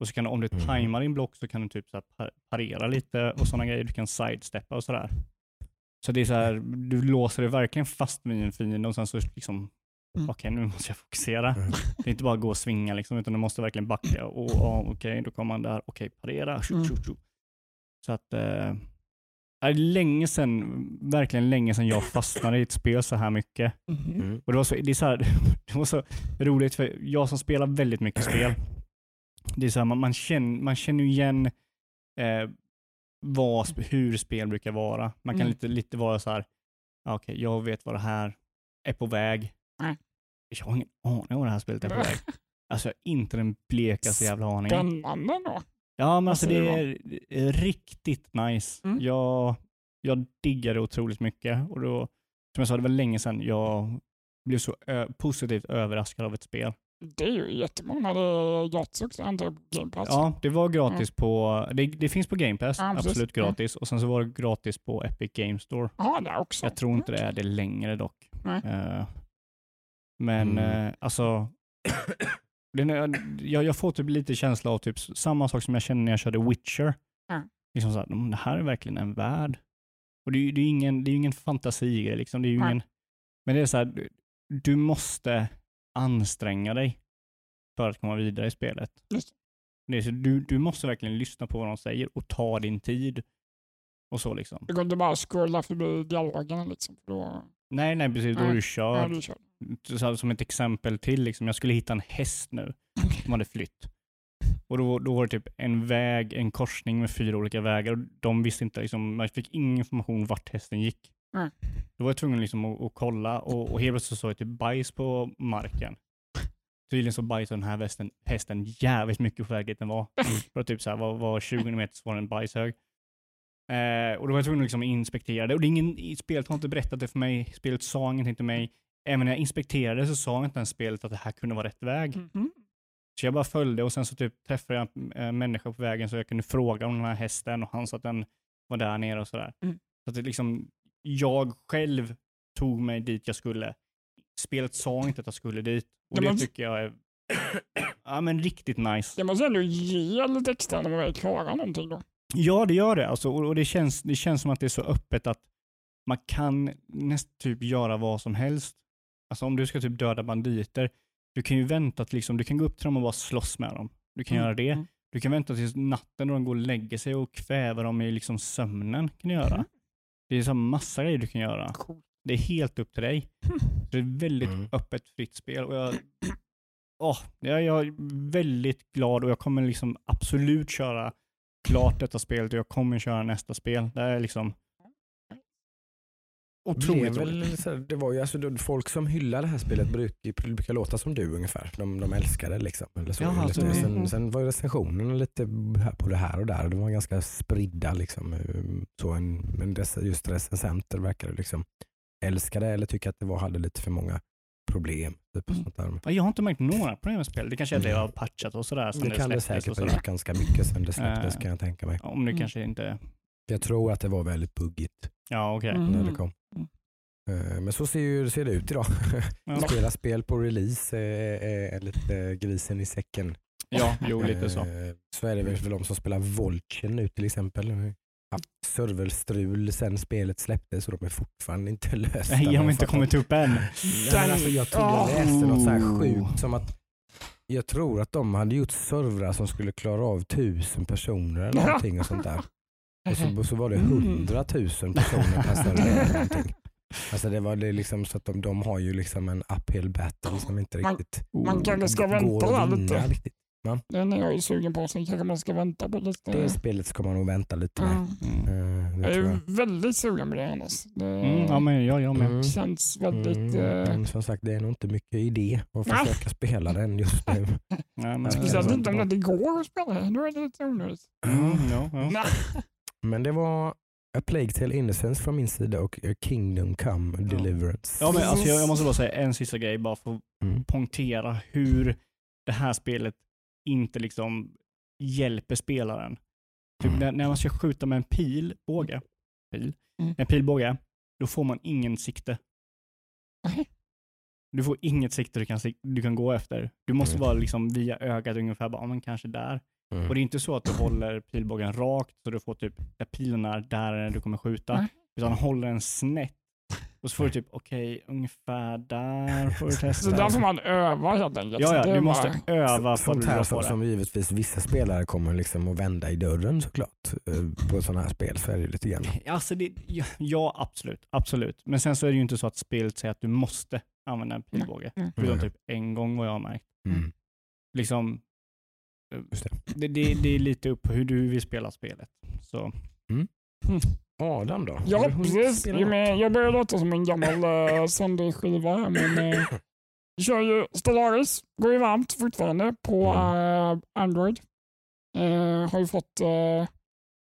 Och så kan du, om du Mm. tajmar din block så kan du typ så parera lite och sådana grejer. Du kan sidesteppa och sådär. Så det är så här, du låser dig verkligen fast vid en fiende och sen så liksom, Mm. okej nu måste jag fokusera. Mm. Det är inte bara att gå och svinga liksom, utan du måste verkligen backa. Och, och okej, då kommer han där, okej parera, tju, Mm. tju, tju. Så att, eh, det är länge sedan, verkligen länge sedan jag fastnade i ett spel så här mycket. Mhm. Mm. Och det var så, det är så, här, det var så roligt för jag som spelar väldigt mycket spel, det är så här, man, man, känner, man känner igen eh, vad, hur spel brukar vara. Man kan Mm. lite, lite vara så här, okej, jag vet vad det här är på väg. Nej. Jag har ingen aning om vad det här spelet är på väg. Alltså jag har inte den blekaste jävla aningen. Spännande då. Ja, men alltså det är, det är riktigt nice. Mm. Jag, jag diggar det otroligt mycket och då, som jag sa, det var länge sedan jag blev så positivt överraskad av ett spel. Det är ju jättemånga. Det är gratis också antar Game Pass. Ja, det var gratis på, det, det finns på Game Pass, Ja, absolut gratis. Och sen så var det gratis på Epic Game Store. Ja, det också. Jag tror inte det är det längre dock. Eh, men Mm. eh, alltså, är, jag, jag får typ lite känsla av typ samma sak som jag kände när jag körde Witcher. Ja. Liksom så här, "Mm, det här är verkligen en värld. Och det är ju det är ju ingen, det är ingen fantasigrej, liksom. det är ingen, men det är så här, du, du måste anstränga dig för att komma vidare i spelet. Just Det så, du, du måste verkligen lyssna på vad de säger och ta din tid. Och så liksom. Det går inte bara att scrolla förbi dialogerna liksom. Då, Nej, nej precis, då är Nej. du körd. du kör. som ett exempel till, liksom, jag skulle hitta en häst nu som hade flytt. Och då, då var det typ en väg, en korsning med fyra olika vägar och de visste inte, liksom, man fick ingen information vart hästen gick. Nej. Då var jag tvungen liksom att, att kolla och, och helt plötsligt så såg jag typ bajs på marken. Tydligen så bajsade den här hästen, hästen jävligt mycket på väg dit den var. För typ så här, var, var 20 meter så var det en bajshög. Eh, och då var jag tvungen att liksom inspektera det. Och det är ingen, spelet har inte berättat det för mig. Spelet sa ingenting till mig. Även när jag inspekterade så sa inte ens spelet att det här kunde vara rätt väg. Mhm. Så jag bara följde och sen så typ träffade jag en äh, människa på vägen så jag kunde fråga om den här hästen och han sa att den var där nere och sådär. Mm. Så att det liksom, jag själv tog mig dit jag skulle. Spelet sa inte att jag skulle dit och det men- tycker jag är ja, men riktigt nice. Det måste ändå ge lite extra när man väl klarar någonting då. Ja, det gör det. Alltså, och och det, känns, det känns som att det är så öppet att man kan nästan typ göra vad som helst. Alltså om du ska typ döda banditer, du kan ju vänta till liksom, du kan gå upp till dem och bara slåss med dem. Du kan Mm, göra det. mm. Du kan vänta tills natten då de går och lägger sig och kväver dem i liksom sömnen. kan du göra. Mm. Det är så massa grejer du kan göra. Cool. Det är helt upp till dig. Så det är ett väldigt Mm. öppet, fritt spel. Och jag, åh, jag, jag är väldigt glad och jag kommer liksom absolut köra klart detta spelet och jag kommer köra nästa spel. Det är liksom otroligt roligt. väl, så här, det var ju alltså, då- folk som hyllar det här spelet brukar, brukar låta som du ungefär. De, de älskar det liksom. Eller så. Ja, Lite. alltså, sen, mm. sen var ju recensionerna lite på det här och där. De var ganska spridda. Liksom. Så en, men dessa, just recensenter verkar det liksom älska det eller tycker att det var, hade lite för många problem. Typ, och Mm. sånt där. Ja, Jag har inte märkt några problem med spelet. Det kanske är att det Mm. har patchat och sådär. sen Det kan det säkert ha gjort ganska mycket sen det släpptes Eh. kan jag tänka mig. Om det Mm. kanske inte... Jag tror att det var väldigt buggigt Ja, okej. Mm. när det kom. Eh, Men så ser, ju, ser det ut idag. Ja. Spela spel på release är, är, är lite grisen i säcken. Ja, jo lite så. Eh, Så är det väl för de som spelar Volchen nu till exempel. De haft serverstrul sen spelet släpptes och de är fortfarande inte lösta. Nej, jag har inte kommit upp än. de- men alltså, jag trodde jag läste något så här Oh. sjukt som att Jag tror att de hade gjort servrar som skulle klara av tusen personer eller någonting och sånt där. Och så, så var det Mm. hundratusen personer per server. Alltså det var det liksom så att de, de har ju liksom en uphill battle som inte Man- riktigt Man kanske ska vänta där lite. riktigt. Den är jag ju sugen på, sen kanske man ska vänta på lite. Det spelet ska man nog vänta lite med. Mm. Det Jag är jag. väldigt sugen på det annars. Det Mm, ja, men jag, jag med. Mm. känns väldigt... Mm, eh, som sagt det är nog inte mycket idé att Nej. försöka spela den just nu. Nej, men, Speciellt inte om det inte går att spela. Då är det lite onödigt. Mm, ja, ja. Nej. Men det var A Plague Tale Innocence från min sida och A Kingdom Come Deliverance. Ja, men alltså, jag, jag måste bara säga en sista grej bara för att Mm. poängtera hur det här spelet inte liksom hjälper spelaren. Typ Mm. när, när man ska skjuta med en pilbåge, pil, Mm. en pilbåge, då får man ingen sikte. Du får inget sikte du kan, sik- du kan gå efter. Du måste vara liksom via ögat ungefär, bara, men kanske där. Mm. Och det är inte så att du håller pilbågen rakt så du får typ, där pilen är, där du kommer skjuta. Nej. Utan håller den snett. Och så får du typ, okej, ungefär där får du testa. Så där får man öva helt enkelt. Ja, ja, du måste bara- öva för att här som, som givetvis vissa spelare kommer liksom att vända i dörren såklart. Eh, På sådana här spel så är det lite grann. Alltså det, ja, ja, absolut. absolut. Men sen så är det ju inte så att spelet säger att du måste använda en pilbåge. Mm. Förutom Mm. typ en gång vad jag har märkt. Mm. Liksom, det. det, det, det är lite upp på hur du vill spela spelet. Så. Adam då? Ja, precis. Jag börjar låta som en gammal uh, Sunday-skiva här, men uh, vi kör ju Stellaris. Går ju varmt fortfarande på Mm. eh, Android. Eh, har ju fått eh,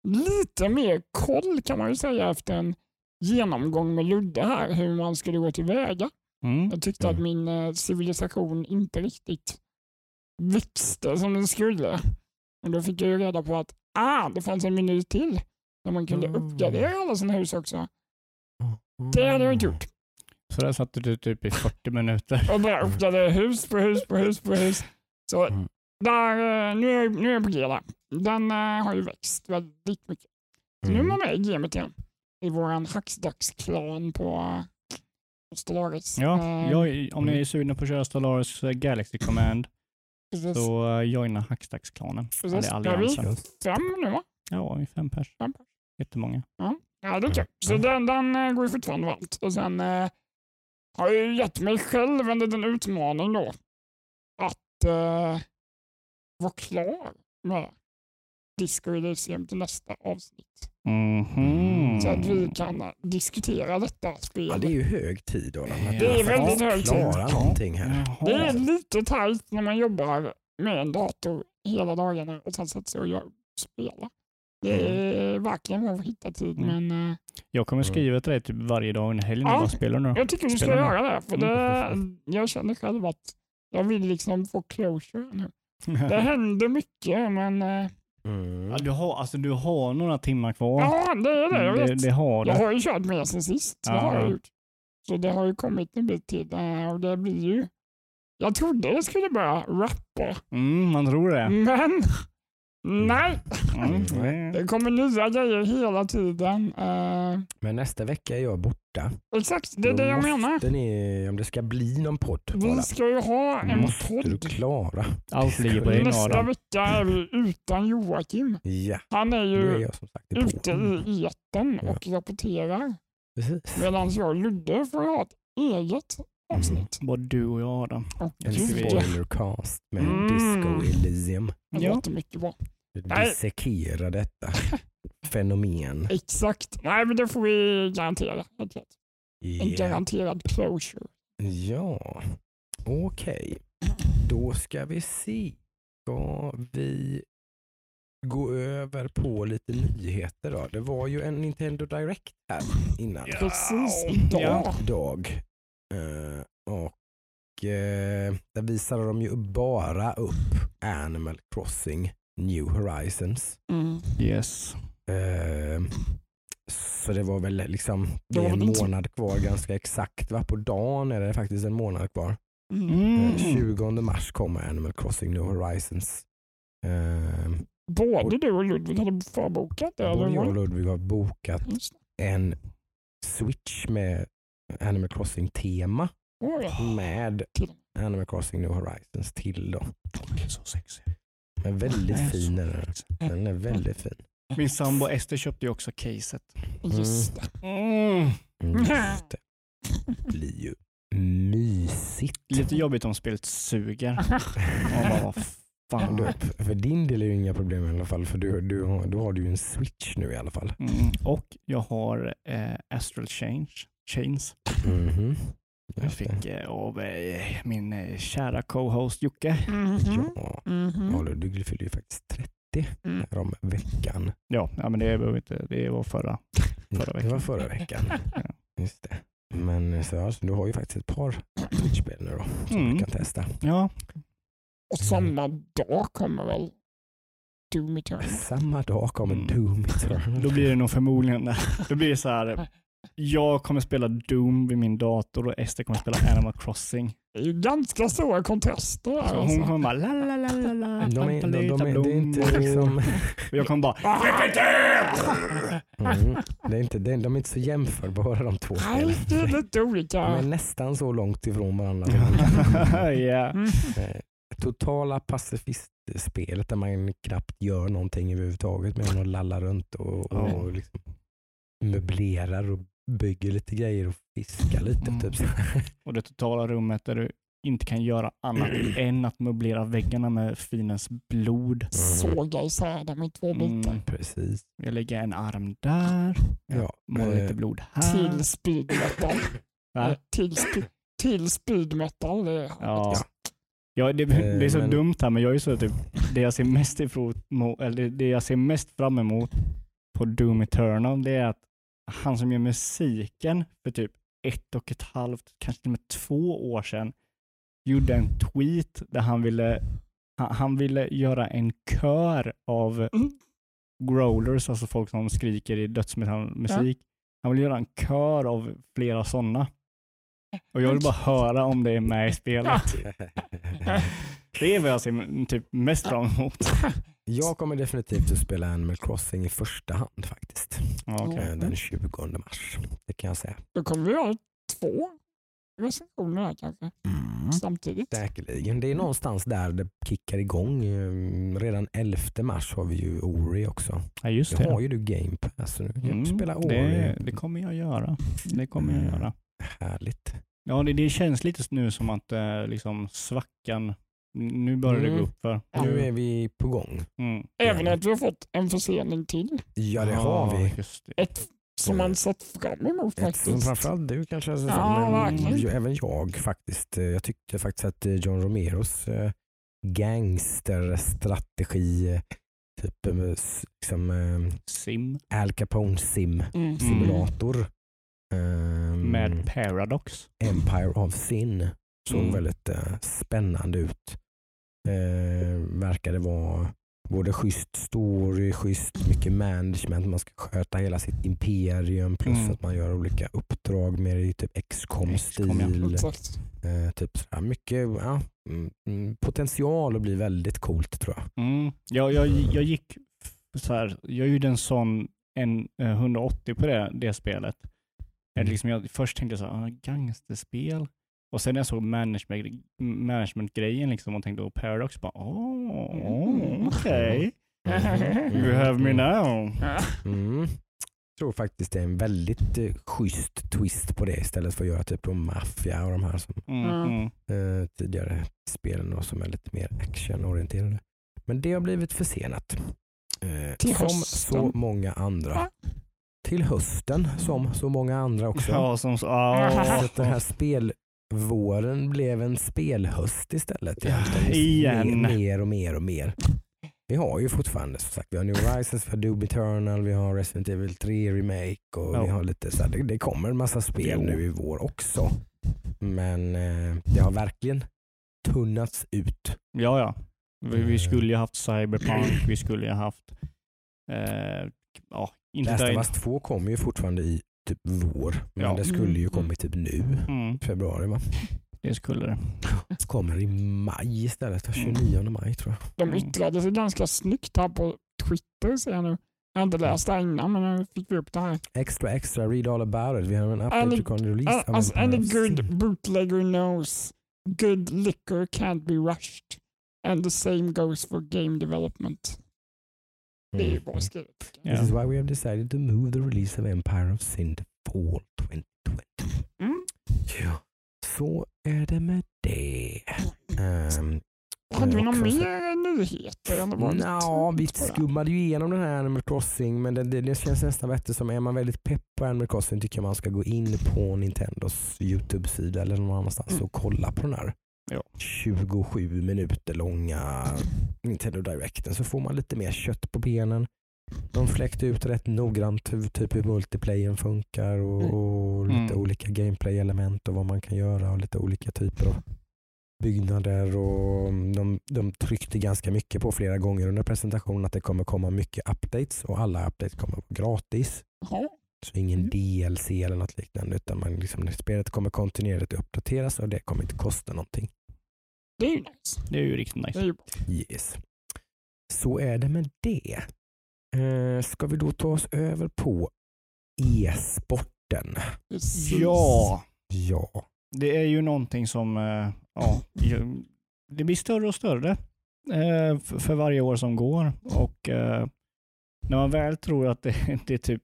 lite mer koll kan man ju säga efter en genomgång med Ludde här, hur man skulle gå tillväga. Mm. Jag tyckte att Mm. min eh, civilisation inte riktigt växte som den skulle. Och då fick jag ju reda på att ah, det fanns en meny till där man kunde Mm. uppgradera alla sina hus också. Det hade jag inte gjort. Så där satt du typ i 40 minuter. Och bara uppgraderade hus på hus på hus på hus. Så Mm. där, eh, nu, är, nu är jag på G där. Den eh, har ju växt väldigt mycket. Så nu är Mm. man med i gamet igen. I våran hacksdags-klan på uh, Stellaris. Ja, Eh, jag, om ni är sugna på att köra Stellaris eh, Galaxy Command precis. så uh, joina Hackstacksklanen. Precis. Eller Där är vi Alliansen. fem nu va? Ja, vi är fem pers. Fem pers. Jättemånga. Ja, det är kul. Så den, den eh, går ju fortfarande varmt. Och sen eh, har jag gett mig själv en liten utmaning då. Att eh, vara klar med Disco Elysium till nästa avsnitt. Mhm. Så att vi kan diskutera detta spel. Ja, det är ju hög tid Adam. Det är väldigt hög tid. någonting här. Jaha. Det är lite tajt när man jobbar med en dator hela dagarna och sen sätter sig och spelar. Det är verkligen bra att hitta tid, Mm. men eh, Jag kommer skriva till dig typ varje dag helgen Ja. när jag spelar nu. jag tycker du ska Spelar göra det. För det, jag känner själv att jag vill liksom få closure nu. Det händer mycket, men eh, Mm. Ja, du, har, alltså, du har några timmar kvar. ja, det är det. Jag, det, vet. det har du. jag har ju kört mer sen sist. Det Ja. har jag gjort. Så det har ju kommit en bit till eh, och det blir ju... Jag trodde det skulle börja rappa, Mm, man tror det. men nej. Mm. Mm. Det kommer nya grejer hela tiden. Eh, Men nästa vecka är jag borta. exakt, det är Då det jag menar. Ni, om det ska bli någon podd, Vi ska ju ha en måste du podd. klara. Allt ligger på Nästa Adam. vecka är vi utan Joakim. Ja, Han är då är ju jag som sagt ute i etern Ja. och rapporterar. Precis. Medan jag och Ludde får ha ett eget avsnitt. Både du och jag Adam. Och En spoilercast med Mm. Disco Elysium. Det Ja. låter mycket bra. Dissekera detta fenomen. Exakt. Nej, men det får vi garantera. rätt. En Yeah. garanterad closure. Ja, okej. Då ska vi se. Ska vi gå över på lite nyheter då? Det var ju en Nintendo Direct här innan. Ja. Precis Ja. idag. Idag. Eh, och eh, där visade de ju bara upp Animal Crossing New Horizons. Mm. Yes. Eh, så det var väl liksom det är en månad kvar ganska exakt. Va? På dagen är det faktiskt en månad kvar. Mm. Mm. Eh, 20 mars kommer Animal Crossing New Horizons. Eh, Både du och Ludvig hade förbokat det? både jag och Ludvig har bokat en Switch med Animal Crossing tema Oj, med till. Animal Crossing New Horizons till då. Så sexig. Men väldigt Den är fin så är den. sexig. Den är väldigt fin. Min sambo Ester köpte ju också caset. Just det. Mm. Mm, just det. blir ju mysigt. Lite jobbigt om spelet suger. Bara, fan. Du, för din del är det inga problem i alla fall för du, du, har, du har du ju en switch nu i alla fall. Mm. Och jag har eh, Astral Change, Chains. Mhm. Jag Just det. fick eh, av eh, min eh, kära co-host Jocke. Mhm. Ja, Mhm. ja du fyller ju faktiskt 30 Mm. om veckan. Ja, ja men det behöver inte, det var förra. Förra Det var veckan. förra veckan. Ja. Just det. Men så, alltså, du har ju faktiskt ett par Switch-spel nu då som Mm. du kan testa. Ja, Och samma dag kommer väl Doom Eternal? Samma dag kommer Mm. Doom Eternal. då blir det nog förmodligen, då blir det så här. Jag kommer spela Doom vid min dator och Ester kommer spela Animal Crossing. Det är ju ganska stora kontraster där. Så hon Alltså. kommer bara la la la la la. De är, de, de, är, det är inte liksom, Och jag kommer bara mm, det är inte, det är, de är inte så jämförbara de två Nej, det är spelen. lite De olika. är nästan så långt ifrån varandra. ja. Mm. Totala pacifistspelet där man knappt gör någonting överhuvudtaget med att lalla runt och, och liksom möblerar och bygger lite grejer och fiskar lite. Mm. Typ. Och det totala rummet där du inte kan göra annat än att möblera väggarna med finens blod. Såga isär dem i två bitar. Mm. Precis. Jag lägger en arm där, Ja, målar eh, lite blod här. Till speed metal. Va? till, spe, till speed metal. Det är Ja. Ja. Ja, det, det är så men- dumt här men jag är så typ, det jag ser mest ifrån, eller det jag ser mest fram emot på Doom Eternal det är att han som gör musiken för typ ett och ett halvt, kanske till och med två år sedan gjorde en tweet där han ville, han, han ville göra en kör av Mm. growlers, alltså folk som skriker i dödsmetallmusik. Han vill göra en kör av flera sådana. Och jag vill bara höra om det är med i spelet. Det är vad jag ser typ mest fram emot. Jag kommer definitivt att spela Animal Crossing i första hand faktiskt. Okej. Eh, Den 20 mars. Det kan jag säga. Då kommer vi ha två recensioner här kanske samtidigt. Säkerligen. Det är någonstans där det kickar igång. Eh, Redan 11 mars har vi ju Ori också. Ja, just Nu har det. ju du Game Pass. så Nu Mm, spela Ori. det, det kommer jag göra. Det kommer jag göra. Härligt. Ja, det, det känns lite nu som att eh, liksom svackan, nu börjar det Mm. gå upp för. Nu är vi på gång. Mm. Även att vi har fått en försening till. Ja det har vi. Just det. Ett som man sett fram emot Ett, faktiskt. framförallt du kanske. Alltså, Ja, men även jag faktiskt. Eh, Jag tyckte faktiskt att eh, John Romeros eh, gangsterstrategi, typ s- liksom, Sim Al Capone sim Mm. simulator. ehm, med Paradox. Empire of Sin såg Mm. väldigt eh, spännande ut. Eh, verkade vara både schysst story, schysst mycket management, man ska sköta hela sitt imperium plus Mm. att man gör olika uppdrag mer i typ XCOM, ja. XCOM-stil. Exakt. Eh, typ sådär. Mycket ja, mm, mm, potential att bli väldigt coolt tror jag. Mm. Jag, jag, jag gick så här, jag gjorde en sån en, eh, 180 på det, det spelet. Mm. Liksom jag, först tänkte jag så här, ah, gangsterspel. Och sen när jag såg management, management-grejen liksom och tänkte på Paradox, bara åh, Mm. okej. You have me now. Mm. Jag tror faktiskt det är en väldigt eh, schysst twist på det istället för att göra typ om maffia och de här som Mm, Mm. mm. eh, tidigare spelen då, som är lite mer actionorienterade. Men det har blivit försenat. Eh, Till som hösten. så många andra. Ja. Till hösten som så många andra också. Ja, som så, ah. Så att den här spelvåren blev en spelhöst istället. egentligen. Igen. Mer, mer och mer och mer. Vi har ju fortfarande som sagt, vi har New Horizons, vi har Doom Eternal, vi har Resident Evil 3 Remake och Ja. vi har lite så här, det, det kommer en massa spel Jo. nu i vår också. Men eh, det har verkligen tunnats ut. Ja, ja. Vi, vi Mm. skulle ju haft Cyberpunk, vi skulle ju haft, eh, ja, inte Last of Us 2 kommer ju fortfarande i typ vår, men Ja. det skulle ju Mm. kommit typ nu, Mm, februari va? det skulle det. Kommer i maj istället, 29 maj tror jag. De yttrade sig ganska snyggt här på Twitter ser jag nu. Jag har inte läst det här innan men nu fick vi upp det här. Extra extra, read all about it. Vi har en update recording release. Uh, as Empire any good bootlegger knows, good liquor can't be rushed. And the same goes for game development. Det är ju bra skrivet. tycker jag. Ja. This is why we have decided to move the release of Empire of Sin to fall 2020. Mm. Ja, så är det med det. Um, Hade vi några mer nyheter? Det Ja, vi bara? skummade ju igenom den här Animal Crossing men det, det, det känns nästan bättre som är man väldigt pepp på Animal Crossing tycker jag man ska gå in på Nintendos Youtube-sida eller någon annanstans Mm. och kolla på den här Ja. 27 minuter långa Nintendo Directen så får man lite mer kött på benen. De fläckte ut rätt noggrant hur, typ hur multiplayern funkar och, Mm. och lite Mm. olika gameplay-element och vad man kan göra och lite olika typer av byggnader och de, de tryckte ganska mycket på flera gånger under presentationen att det kommer komma mycket updates och alla updates kommer vara gratis. Så ingen Mm. DLC eller något liknande utan man liksom, spelet kommer kontinuerligt uppdateras och det kommer inte kosta någonting. Det är ju nice. Det är ju riktigt nice. ju. Yes. Så är det med det. Eh, ska vi då ta oss över på e-sporten? Precis. Ja, Ja. det är ju någonting som eh, ja, det blir större och större eh, för varje år som går. Och eh, när man väl tror att det, det är typ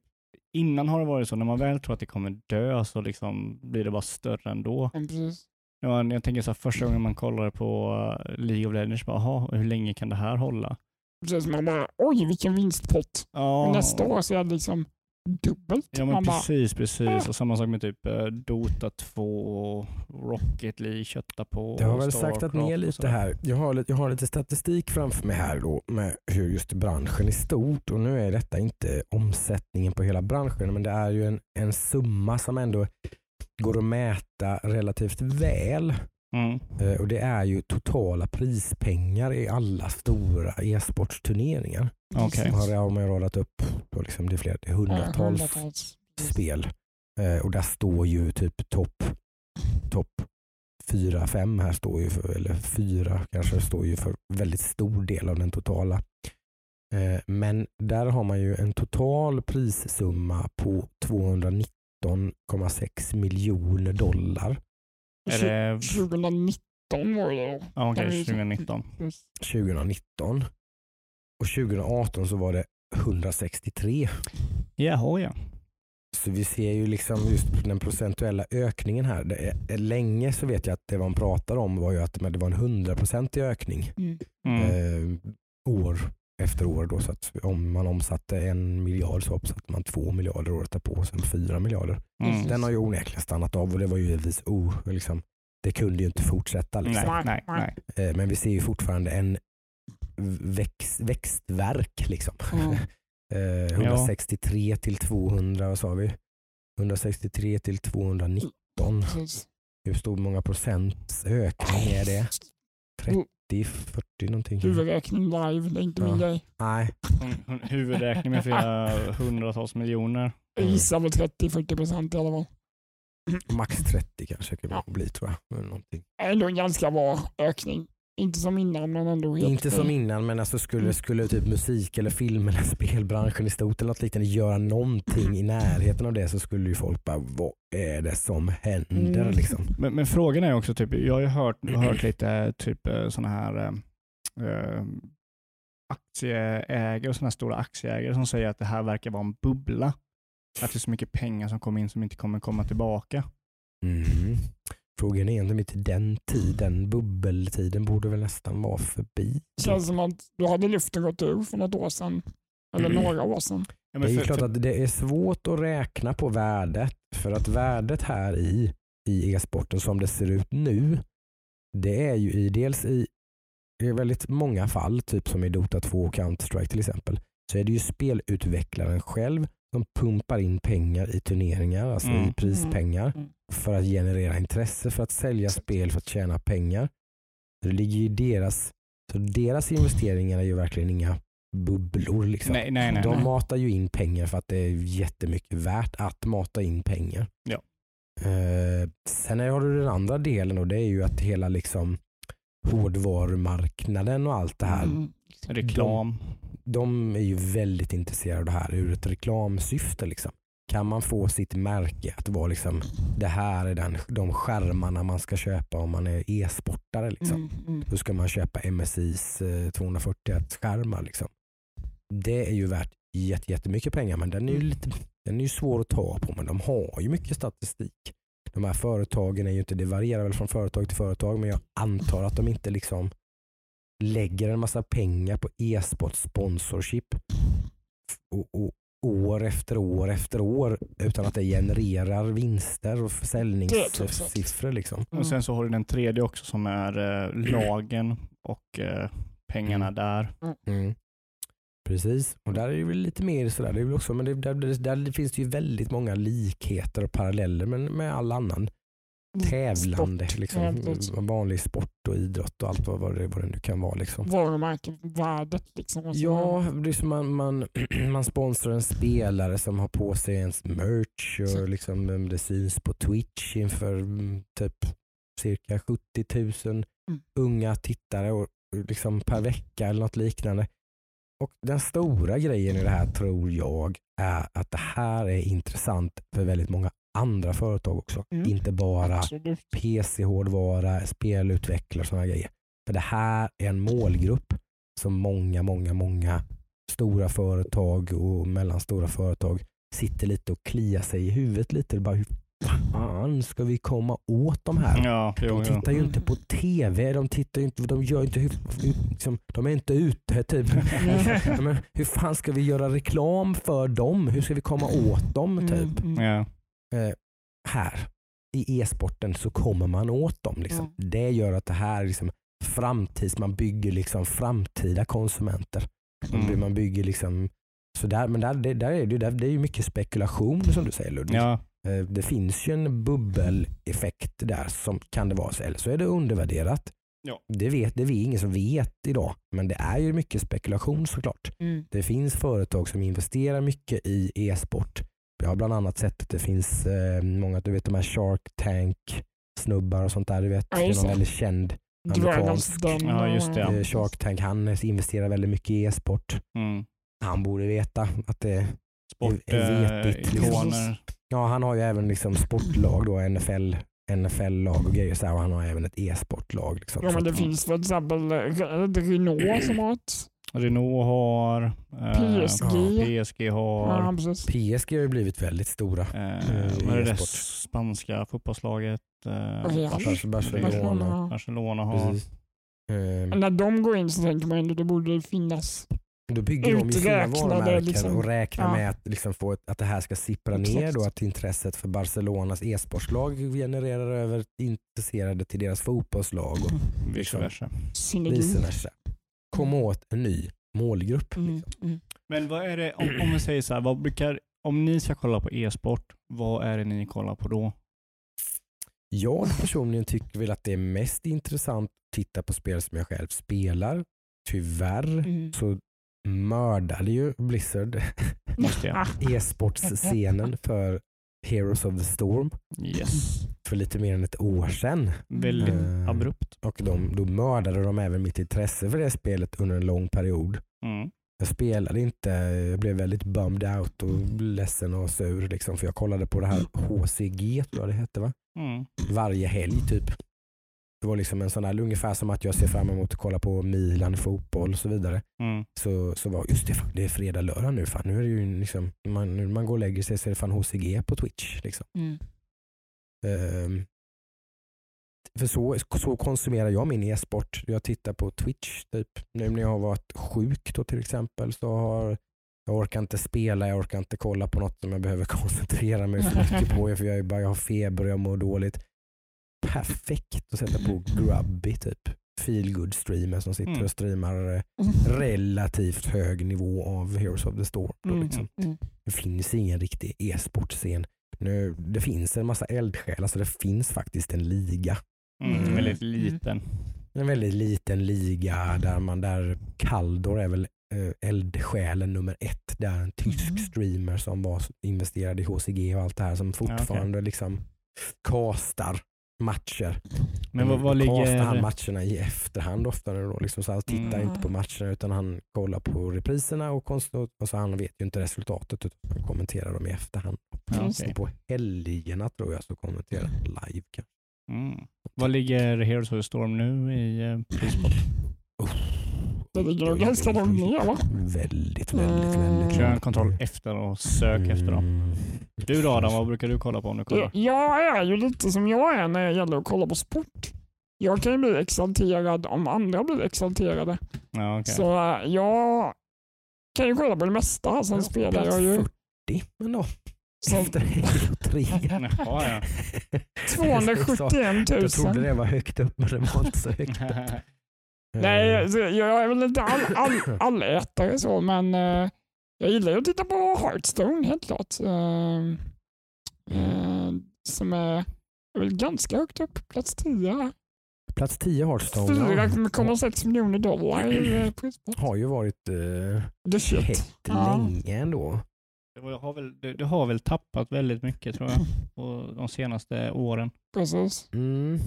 Innan har det varit så, när man väl tror att det kommer dö så liksom blir det bara större ändå. Precis. Man, jag tänker så här, första gången man kollar på eh, League of Legends, bara, "Jaha, hur länge kan det här hålla? Precis, man bara oj vilken vinstpott. Ja, nästa år så är det liksom dubbelt. Ja men man bara, precis, precis. "Ah." Och samma sak med typ eh, Dota 2 och Rocket League köttar på. Jag har väl saktat ner lite här. Jag har, lite- jag har lite statistik framför mig här då med hur just branschen är stort och nu är detta inte omsättningen på hela branschen men det är ju en, en summa som ändå går att mäta relativt väl Mm. Eh, och det är ju totala prispengar i alla stora e-sportsturneringar. Okej. Har har man radat upp på liksom det är flera, det är ja, hundratals hundratals. spel Eh, och där står ju typ topp top 4-5 här står ju för, eller 4 kanske står ju för väldigt stor del av den totala. Eh, Men där har man ju en total prissumma på 219,6 miljoner dollar Är det 2019 var det då. ja, okej, vi- 2019? Precis. 2019 och 2018 så var det 163. Jaha ja. Så vi ser ju liksom just den procentuella ökningen här. Det är, länge så vet jag att det man pratar om var ju att det var en hundraprocentig ökning Mm. Mm. eh, år efter år. Då, så att om man omsatte en miljard så omsatte man två miljarder året därpå och sen fyra miljarder. Mm. Den har ju onekligen stannat av och det var ju givetvis oh, liksom, det kunde ju inte fortsätta. Liksom. Nej, nej, nej. Eh, men vi ser ju fortfarande en väx, växtverk. Liksom. Eh, 163 till 200, vad sa vi? 163 till 219. Precis. Hur stor många procents ökning är det? 30, 40 någonting? Huvudräkning live, det är inte min Ja. grej. Nej, Huvudräkning med flera hundratals miljoner. Jag Mm. gissar väl 30-40 procent i alla fall. max 30 kanske kan Ja. det bli tror jag. Eller någonting. Ändå en ganska bra ökning. Inte som innan men ändå helt Inte som innan men alltså skulle, Mm. skulle typ musik eller film eller spelbranschen i stort eller något liknande göra någonting i närheten av det så skulle ju folk bara vad är det som händer Mm. liksom. Men, men frågan är också, typ, jag har ju hört, hört lite typ sådana här eh, eh, aktieägare och sådana här stora aktieägare som säger att det här verkar vara en bubbla. Att det är så mycket pengar som kommer in som inte kommer komma tillbaka. Mm. Frågan är egentligen inte den tiden, bubbeltiden borde väl nästan vara förbi. känns som att då hade luften gått ur för något år sedan. Eller Mm. några år sedan. Ja, Det är för- klart för- att det är svårt att räkna på värdet för att värdet här i, i e-sporten som det ser ut nu det är ju i dels i, i väldigt många fall, typ som i Dota 2 och Counter-Strike till exempel, så är det ju spelutvecklaren själv som pumpar in pengar i turneringar, alltså Mm. i prispengar Mm. för att generera intresse, för att sälja spel, för att tjäna pengar. Det ligger ju i deras, så deras investeringar är ju verkligen inga bubblor. Liksom. nej, nej, nej. De nej. matar ju in pengar för att det är jättemycket värt att mata in pengar. Ja. Eh, sen har du den andra delen och det är ju att hela liksom hårdvarumarknaden och allt det här. Mm. Reklam. De är ju väldigt intresserade av det här ur ett reklamsyfte. Liksom. kan man få sitt märke att vara liksom, det här är den, de skärmarna man ska köpa om man är e-sportare. Liksom. Mm, mm. Då ska man köpa MSIs eh, 241 skärmar. Liksom. Det är ju värt jätte- jättemycket pengar men den är ju, lite, den är ju svår att ta på men de har ju mycket statistik. De här företagen är ju inte, det varierar väl från företag till företag men jag antar att de inte liksom lägger en massa pengar på e-sport sponsorship och, och, år efter år efter år utan att det genererar vinster och försäljningssiffror. Liksom. Mm. Och sen så har du den tredje också som är eh, lagen och eh, pengarna Mm. där. Mm. Precis, och där är det väl lite mer sådär. Det är väl också, men det, där, där, där finns det ju väldigt många likheter och paralleller med, med all annan tävlande. Sport, Liksom, jävligt. vanlig sport och idrott och allt vad, vad, det, vad det nu kan vara. Liksom. Varumärkesvärdet liksom. Ja, det är som man, man, man sponsrar en spelare som har på sig ens merch och liksom, mm, det syns på Twitch inför mm, typ cirka 70 000 unga tittare och, liksom per vecka eller något liknande. Och Den stora grejen i det här tror jag är att det här är intressant för väldigt många andra företag också. Mm. Inte bara. PC-hårdvara, spelutvecklare och sådana grejer. För det här är en målgrupp som många, många, många stora företag och mellanstora företag sitter lite och kliar sig i huvudet lite. Bara, hur fan ska vi komma åt de här? Ja, jo, De jo. tittar ju inte på TV, de, tittar ju inte, de, gör inte, liksom, de är inte ute. Typ. Men hur fan ska vi göra reklam för dem? Hur ska vi komma åt dem? Typ? Mm, mm. Ja. Eh, här i e-sporten så kommer man åt dem. Liksom. Det gör att det här är liksom framtids, man bygger liksom framtida konsumenter. Man, Mm. man bygger liksom så där, men där, det, där är det, ju- där, det är ju mycket spekulation som du säger Ludvig. Ja. Eh, Det finns ju en bubbeleffekt där som kan det vara, så- eller så är det undervärderat. Ja. Det, vet, det är ingen som vet idag, men det är ju mycket spekulation såklart. Mm. Det finns företag som investerar mycket i e-sport. Jag har bland annat sett att det finns eh, många, du vet de här Shark Tank snubbar och sånt där. Du vet, Ja, det är någon väldigt känd amerikansk Ja, just det, ja. eh, Shark Tank. Han eh, investerar väldigt mycket i e-sport. Mm. Han borde veta att det Sport, är vetigt, eh, liksom. ikoner. Ja, han har ju även liksom sportlag, då, NFL, NFL-lag och grejer. Så här, och han har även ett e-sportlag. Liksom. Ja, men det finns för exempel eh, Renault som har ett. Renault har. eh, PSG. PSG har. Ja. PSG har ju blivit väldigt stora. Eh, Eh, är det spanska fotbollslaget? Eh, Real. Bar- Barcelona. Barcelona. Barcelona har. Precis. Eh, Men när de går in så tänker man ändå det borde finnas. Då bygger de ju sina varumärken liksom. och räknar Ja. med att, liksom få ett, att det här ska sippra ner Exakt. då, att intresset för Barcelonas e-sportslag genererar över intresserade till deras fotbollslag och Vice liksom. versa. Synergi. vice versa. Komma åt en ny målgrupp. Mm, mm. Men vad är det, om, om vi säger så här, vad brukar, om ni ska kolla på e-sport, vad är det ni kollar på då? Jag personligen tycker väl att det är mest intressant att titta på spel som jag själv spelar. Tyvärr Mm. så mördade ju Blizzard e-sportscenen för Heroes of the Storm Yes. för lite mer än ett år sedan. Väldigt Eh, abrupt. Och de, då mördade de även mitt intresse för det spelet under en lång period. Mm. Jag spelade inte, jag blev väldigt bummed out och ledsen och sur liksom, för jag kollade på det här HCG tror jag det hette va? Mm. Varje helg typ. Det var liksom en sån där, ungefär som att jag ser fram emot att kolla på Milan fotboll och så vidare. Mm. Så, så var just det, fan, det är fredag, lördag nu. Fan, nu är det ju liksom, man, nu man går och lägger sig så är det fan HCG på Twitch. Liksom. mm. Ehm, för så, så konsumerar jag min e-sport. Jag tittar på Twitch. Typ. Nu när jag har varit sjuk då till exempel så har jag orkar inte spela, jag orkar inte kolla på något som jag behöver koncentrera mig för mycket på. För jag, är bara, jag har feber och jag mår dåligt. Perfekt att sätta på Grubby, typ. Feelgood streamer som sitter Mm. och streamar eh, relativt hög nivå av Heroes of the Storm. Då, Mm, liksom. mm. Det finns ingen riktig e-sportscen. Nu, det finns en massa eldsjälar så det finns faktiskt en liga. Mm. Mm. Väldigt liten. En väldigt liten liga där man där Kaldor är väl eh, eldsjälen nummer ett. Det är en tysk Mm. streamer som var investerad i HCG och allt det här som fortfarande liksom castar matcher. Men vad, vad Då castar han ligger... matcherna i efterhand ofta nu då. Liksom, så han tittar Mm. inte på matcherna utan han kollar på repriserna och, konst- och så han vet ju inte resultatet utan han kommenterar dem i efterhand. Okej. Och på helgerna tror jag så kommenterar jag live. kanske. mm. Vad ligger Heroes of the Storm nu i eh, prispott? Det nog ganska ner va? Väldigt, väldigt, Mm. väldigt. Kör en kontroll efter och sök efter dem. Mm. Du då Adam, vad brukar du kolla på om du kollar? Jag är ju lite som jag är när det gäller att kolla på sport. Jag kan ju bli exalterad om andra blir exalterade. Ja, okej. Så äh, jag kan ju kolla på det mesta. Sen Ja, spelar jag ju 40 men då. Efter Halo 3. Jaha, ja. 271 000. Jag trodde det var högt upp men det var inte så högt upp. Nej, Eh, alltså, jag är väl inte all, all, allätare så, men eh, jag gillar ju att titta på Hearthstone helt klart. Eh, eh, som är, är väl ganska högt upp, plats 10. här. Plats 10 Hearthstone ja. 4,6 miljoner dollar i eh, prispott. har ju varit eh, hett Ja. länge ändå. Det har, väl, det, det har väl tappat väldigt mycket tror jag på de senaste åren. Precis. Mm.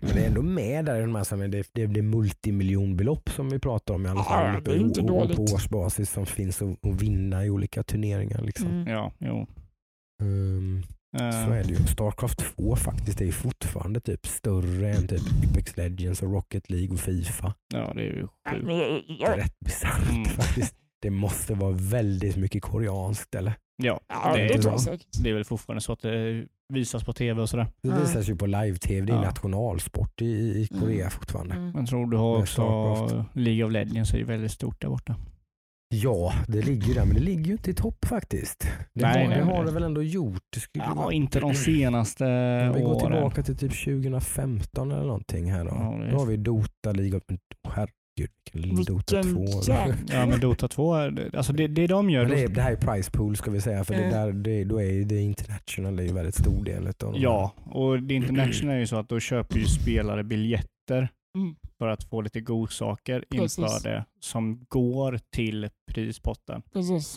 Men det är ändå med där i de här som är det, det blir multimiljonbelopp som vi pratar om i alla Ja, fall. det är inte på, på dåligt. årsbasis som finns att, att vinna i olika turneringar. Liksom. Mm. Ja, jo. Um, Eh, så är det ju. Starcraft 2 faktiskt är ju fortfarande typ större än typ Apex Legends och Rocket League och Fifa. Ja, det är ju sjukt. men Det är rätt bisarrt Mm. faktiskt. Det måste vara väldigt mycket koreanskt eller? Ja, ja, det, det bra. jag säkert. det är väl fortfarande så att det visas på tv och sådär. Det Mm. visas ju på live-tv. Det är Ja. nationalsport i, i Korea Mm. fortfarande. Mm. Jag tror du har också. League of Legends är ju väldigt stort där borta. Ja, det ligger ju där, men det ligger ju inte i topp faktiskt. Det, Nej, har, nej, det nej. har det väl ändå gjort. Det skulle Ja, vara... inte de senaste Om vi går åren. tillbaka till typ 2015 eller någonting här då. Ja, Då har vi Dota League of... oh, Herregud, vilken Dota 2. Vilken jävla... Ja men Dota 2, är- alltså det, det de gör. Men det, är, det här är price pool ska vi säga, för det där, det, då är det international det är ju väldigt stor del av de Ja, och det international är ju så att då köper ju spelare biljetter Mm. för att få lite godsaker Precis. inför det som går till prispotten. Precis.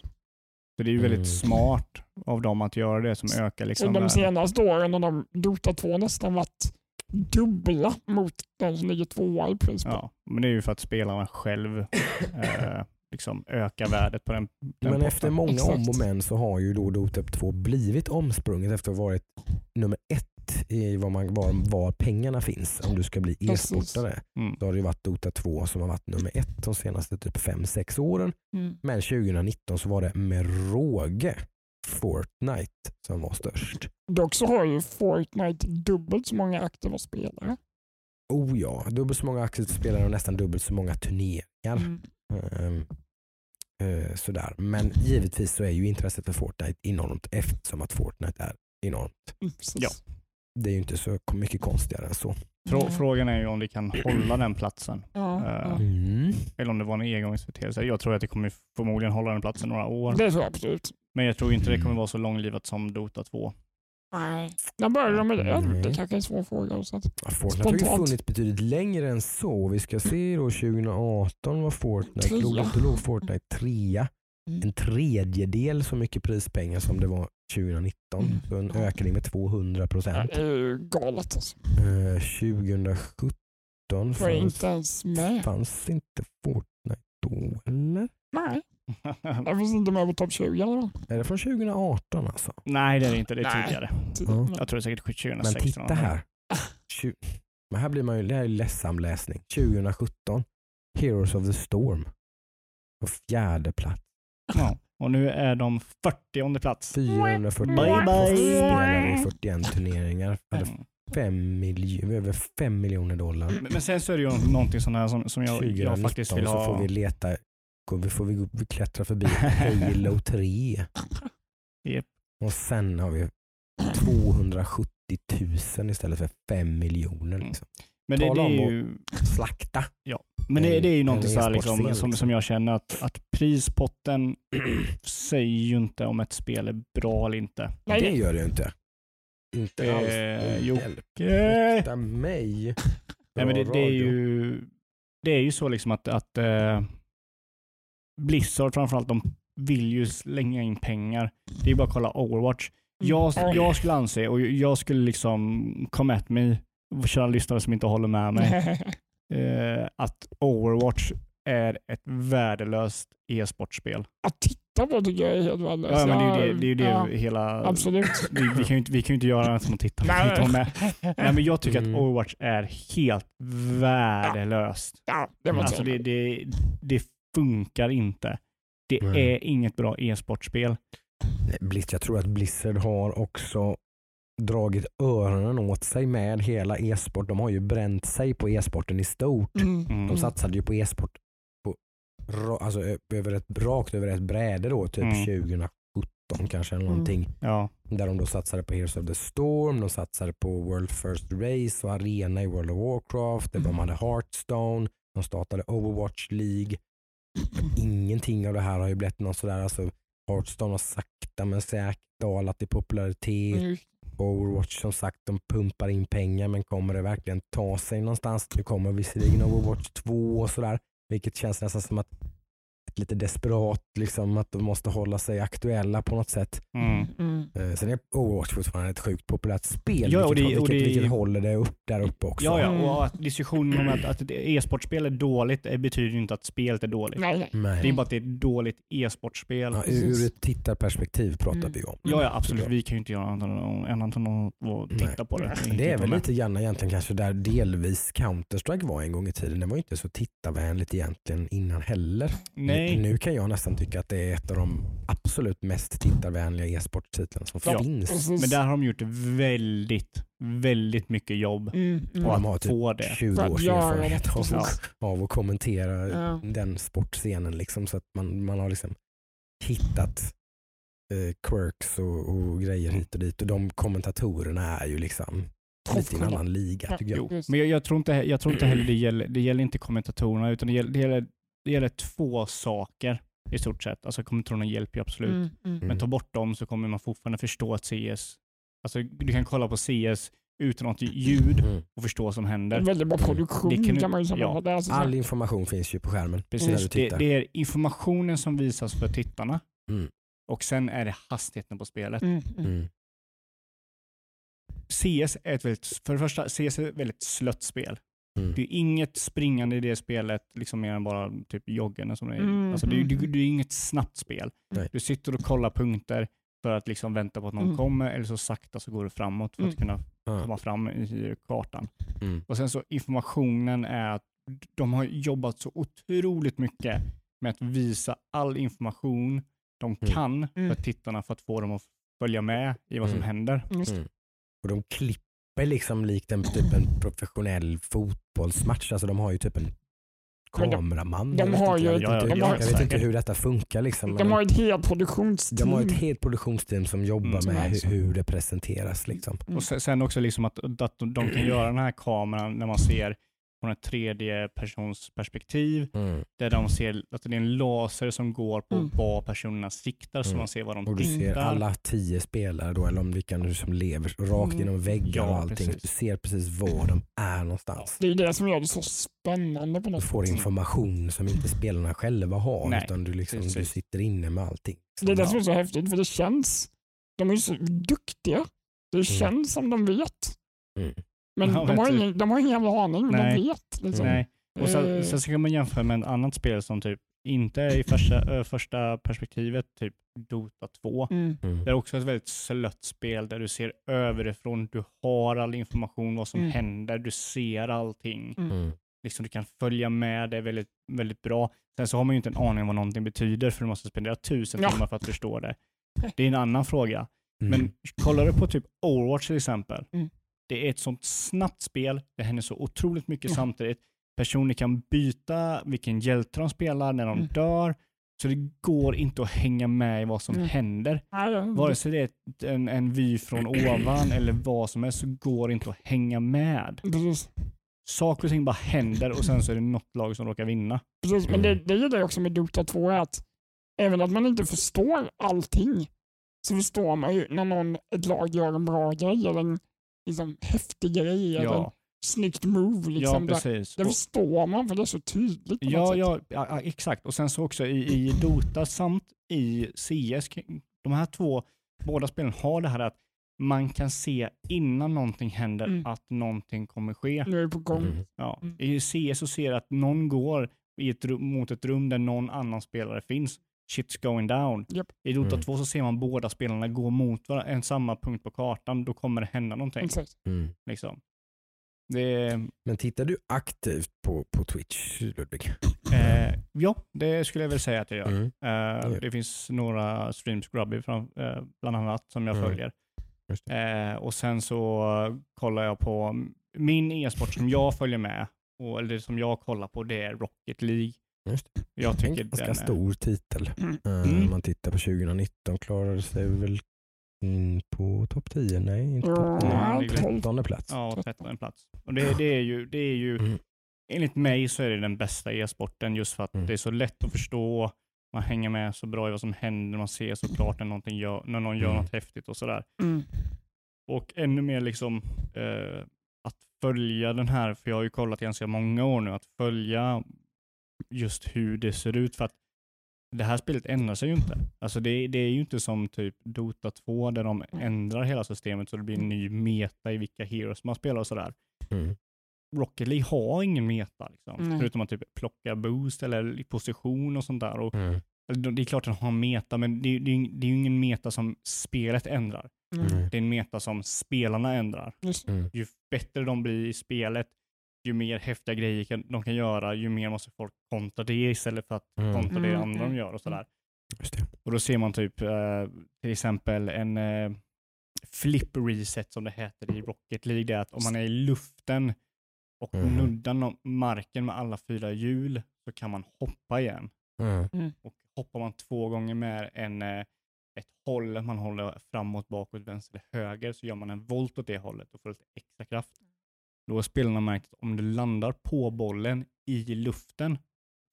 Så det är ju väldigt Mm. smart av dem att göra det som ökar liksom de senaste åren har de Dota 2 nästan varit dubbla mot den som ligger tvåa i pris. Ja, men det är ju för att spelarna själv eh, liksom ökar värdet på den, den Men potten. efter många Exakt. om och men så har ju då Dota 2 blivit omsprunget efter att ha varit nummer ett i var, man, var, var pengarna finns om du ska bli e-sportare. Mm. Då har det ju varit Dota 2 som har varit nummer ett de senaste typ 5-6 åren. Mm. Men 2019 så var det med råge Fortnite som var störst. Dock så har ju Fortnite dubbelt så många aktiva spelare. Oh ja, dubbelt så många aktiespelare och nästan dubbelt så många turneringar. Mm. Ehm, eh, sådär. Men givetvis så är ju intresset för Fortnite enormt eftersom att Fortnite är enormt. Mm. Ja. Det är ju inte så mycket konstigare än så. Frå-. Frågan är ju om vi kan hålla den platsen. Ja, Eh, ja. Mm. Eller om det var en engångsföreteelse. Jag tror att det kommer förmodligen hålla den platsen några år. Det tror jag absolut. Men jag tror inte det kommer vara så långlivat som Dota 2. Nej. När började de med det? Nej. Det kanske är en svår fråga. Så att, Ja, Fortnite har ju Spontant. funnits betydligt längre än så. Vi ska se då 2018 var Fortnite, Trea. låg, då låg Fortnite trea. Mm. En tredjedel så mycket prispengar som det var 2019. Mm. Så en ökning med 200 ja, procent. det är ju galet alltså. Eh, 2017 Får jag fanns, inte ens med. fanns inte Fortnite då eller? Nej, jag finns inte med på topp 20 eller? Är det från 2018 alltså? Nej det är det inte, det är tidigare. Ja. Jag tror det är säkert 2016. Men titta här. Tju- Men här blir man ju, det här är ju ledsam läsning. 2017, Heroes of the Storm. På fjärde plats. Ja. Och nu är de 40 plats. 441 Bye, bye. spelare i 41 turneringar. Hade Mm. fem milj- över 5 miljoner dollar. Men men sen så är det ju någonting sånt här som, som jag, 2019 jag faktiskt vill så ha. får vi leta, går vi- får vi vi klättra förbi Halo 3. Japp. Och sen har vi 270 000 istället för 5 miljoner. Mm. Liksom. Men det, det Tala är om ju, Slakta. men det, det är ju någonting så här liksom, som, liksom. som jag känner att, att prispotten säger ju inte om ett spel är bra eller inte. Nej, det gör det ju inte. Inte alls. Eh, jo. Hjälp Eh, mig. Nej, men det, det, är ju, det är ju så liksom att, att eh, Blizzard framförallt, de vill ju slänga in pengar. Det är ju bara att kolla Overwatch. Jag, Mm. jag skulle anse, och jag skulle liksom come at me, köra lyssnare som inte håller med mig, eh, att Overwatch är ett värdelöst e-sportspel. Att titta på tycker jag är helt värdelöst. Ja, men det är ju det, det, är ju det ja, hela... Absolut. Vi, vi, kan ju inte, vi kan ju inte göra annat än att titta. Nej. Nej. Med. Nej, men jag tycker Mm. att Overwatch är helt värdelöst. Ja, det var Alltså det, det, det funkar inte. Det Nej. är inget bra e-sportspel. Blizz, jag tror att Blizzard har också dragit öronen åt sig med hela e-sport. De har ju bränt sig på e-sporten i stort. Mm. Mm. De satsade ju på e-sport på, alltså, över ett, rakt över ett bräde då, typ Mm. 2017 kanske eller Mm. någonting. Ja. Där de då satsade på Heroes of the Storm, de satsade på World First Race och Arena i World of Warcraft, Mm. de hade Hearthstone, de startade Overwatch League. Ingenting av det här har ju blivit någon sådär, alltså Hearthstone har sakta men säkert dalat i popularitet. Mm. Overwatch som sagt, de pumpar in pengar men kommer det verkligen ta sig någonstans? Nu kommer visserligen Overwatch 2 och sådär, vilket känns nästan som att lite desperat, liksom att de måste hålla sig aktuella på något sätt. Mm. Mm. Eh, Sen är Overwatch fortfarande ett sjukt populärt spel, Ja, och vilket, det- och vilket, det- vilket håller det upp där uppe också. Ja, ja, Mm. och att diskussionen om att, att e-sportspel är dåligt eh, betyder inte att spelet är dåligt. Nej, nej. Det är bara att det är ett dåligt e-sportspel. Ja, ur, ett tittarperspektiv pratar Mm. vi om. Ja, ja, absolut. Vi kan ju inte göra annat än- att titta Nej. på det. Det är väl lite grann egentligen kanske där delvis Counter-Strike var en gång i tiden. Det var ju inte så tittarvänligt egentligen innan heller. Nej, Nu kan jag nästan tycka att det är ett av de absolut mest tittarvänliga e-sporttitlarna som Ja, finns. Men där har de gjort väldigt, väldigt mycket jobb Mm, mm. på de har att typ få det. 20 För att års göra erfarenhet det, av, av att kommentera Ja. den sportscenen. Liksom, så att man, man har liksom hittat eh, quirks och, och grejer hit och dit. Och de kommentatorerna är ju liksom lite i en annan liga tycker jag. Jo, men jag, jag, tror inte, jag tror inte heller det gäller, det gäller inte kommentatorerna, utan det gäller, det, gäller, det gäller två saker i stort sett. Alltså kommentatorerna hjälper ju absolut, Mm, mm. Mm. men ta bort dem så kommer man fortfarande förstå att CS, alltså du kan kolla på CS utan något ljud Mm. och förstå vad som En händer. väldigt bra produktion Det kan du- kan man ju säga. ja. Det alltså så- All information finns ju på skärmen när Precis, du det, tittar. det är informationen som visas för tittarna Mm. och sen är det hastigheten på spelet. Mm, mm. Mm. CS är ett väldigt, för det första, CS är ett väldigt slött spel. Mm. Det är inget springande i det spelet, liksom mer än bara typ. Som det, är. Mm, Alltså, det, är- mm. det, det är inget snabbt spel. Nej. Du sitter och kollar punkter för att liksom vänta på att någon Mm. kommer, eller så sakta så går du framåt för att Mm. kunna komma fram i kartan. Mm. Och sen så informationen är att de har jobbat så otroligt mycket med att visa all information de kan Mm. för tittarna för att få dem att följa med i vad som Mm. händer. Mm. Och de klipper liksom likt en, typ en professionell fotbollsmatch. Alltså de har ju typ en de- kameraman. de jag vet har inte, ju- jag vet, inte, ja, jag de vet har- inte hur detta funkar. Liksom. De har ett helt produktionsteam. de har ett helt produktionsteam som jobbar Mm, med hur, hur det presenteras. Liksom. Mm. Och sen, sen också liksom att, att de, de kan göra den här kameran när man ser från ett tredje persons perspektiv Mm. där de ser att det är en laser som går på Mm. var personerna siktar så Mm. man ser vad de Och du ser tittar. alla tio spelare då, eller om vilka nu som lever rakt Mm. genom väggar Ja, och allting. precis. Du ser precis var de är någonstans. Det är det som gör det så spännande på Du något får sätt. information som inte spelarna själva har Nej, utan du, liksom, du sitter inne med allting. Det är det som är så häftigt för det känns, de är ju så duktiga. Det känns som de vet. Mm. Men Ja, de, har ingen, de har ingen jävla aning, Nej. de vet. Liksom. Nej. Och sen, Eh, sen så kan man jämföra med ett annat spel som typ inte är i första, första perspektivet, typ Dota 2. mm. Mm. Det är också ett väldigt slött spel där du ser överifrån, du har all information, vad som Mm. händer, du ser allting. Mm. Mm. Liksom du kan följa med, det är väldigt, väldigt bra. Sen så har man ju inte en aning om vad någonting betyder för du måste spendera tusen Ja. timmar för att förstå det. Det är en annan fråga. Mm. Men kollar du på typ Overwatch till exempel. Det är ett sånt snabbt spel, det händer så otroligt mycket Ja. samtidigt. Personer kan byta vilken hjälte de spelar när de Mm. dör. Så det går inte att hänga med i vad som Mm. händer. Vare sig det är en, en vy från ovan eller vad som helst så går det inte att hänga med. Precis. Saker och ting bara händer och sen så är det något lag som råkar vinna. Precis. Men det, Mm. det är ju det också med Dota 2 är att även att man inte förstår allting så förstår man ju när någon, ett lag gör en bra grej eller en liksom, häftig grej eller Ja, snyggt move. ja Liksom, det, precis. det Och- förstår man för det är så tydligt. Ja, ja, ja, ja, exakt. Och sen så också i, i Dota samt i CS, de här två, båda spelen har det här att man kan se innan någonting händer Mm. att någonting kommer ske. Nu är det på gång. Mm. Ja. Mm. I CS så ser du att någon går i ett rum, mot ett rum där någon annan spelare finns. Shit's going down. Japp. I Dota Mm. 2 så ser man båda spelarna gå mot varandra, en samma punkt på kartan, då kommer det hända någonting. Exakt. Mm. Liksom. Det Men tittar du aktivt på, på Twitch, Ludvig? eh, ja, det skulle jag väl säga att jag gör. Mm. Eh, Ja. det finns några streams grubby fram, eh, bland annat som jag Mm. följer. Just Eh, och sen så kollar jag på min e-sport som jag följer med, och, eller som jag kollar på, det är Rocket League. Just Jag En tycker ganska den är, stor titel. Mm. Mm. Om man tittar på 2019 klarade sig väl in på topp 10? Nej, inte topp 10. Ja, det är tolv. 13 plats. Ja, 13 plats. Och det, det är ju, det är ju Mm. enligt mig så är det den bästa e-sporten just för att Mm. det är så lätt att förstå, man hänger med så bra i vad som händer, man ser såklart när, någonting gör, när någon gör Mm. något häftigt och sådär. Mm. Och ännu mer liksom eh, att följa den här, för jag har ju kollat ganska många år nu, att följa just hur det ser ut. För att det här spelet ändrar sig ju inte. Alltså det, det är ju inte som typ Dota 2 där de ändrar hela systemet så det blir en ny meta i vilka heroes man spelar och sådär. Mm. Rocket League har ingen meta, liksom. Nej. förutom att typ plocka boost eller i position och sånt där. Och, Mm. det är klart att den har meta, men det, det, det är ju ingen meta som spelet ändrar. Mm. Mm. Det är en meta som spelarna ändrar. Mm. Ju bättre de blir i spelet, ju mer häftiga grejer kan, de kan göra, ju mer måste folk kontra det istället för att Mm. kontra det Mm, andra de mm, gör och sådär. Just det. Och då ser man typ eh, till exempel en eh, flip reset som det heter i Rocket League. Det är att om man är i luften och Mhm. nuddar no- marken med alla fyra hjul så kan man hoppa igen. Mm. Och hoppar man två gånger med en, eh, ett håll, man håller framåt, bakåt, vänster eller höger, så gör man en volt åt det hållet och får lite extra kraft. Då har spelarna märkt att om du landar på bollen i luften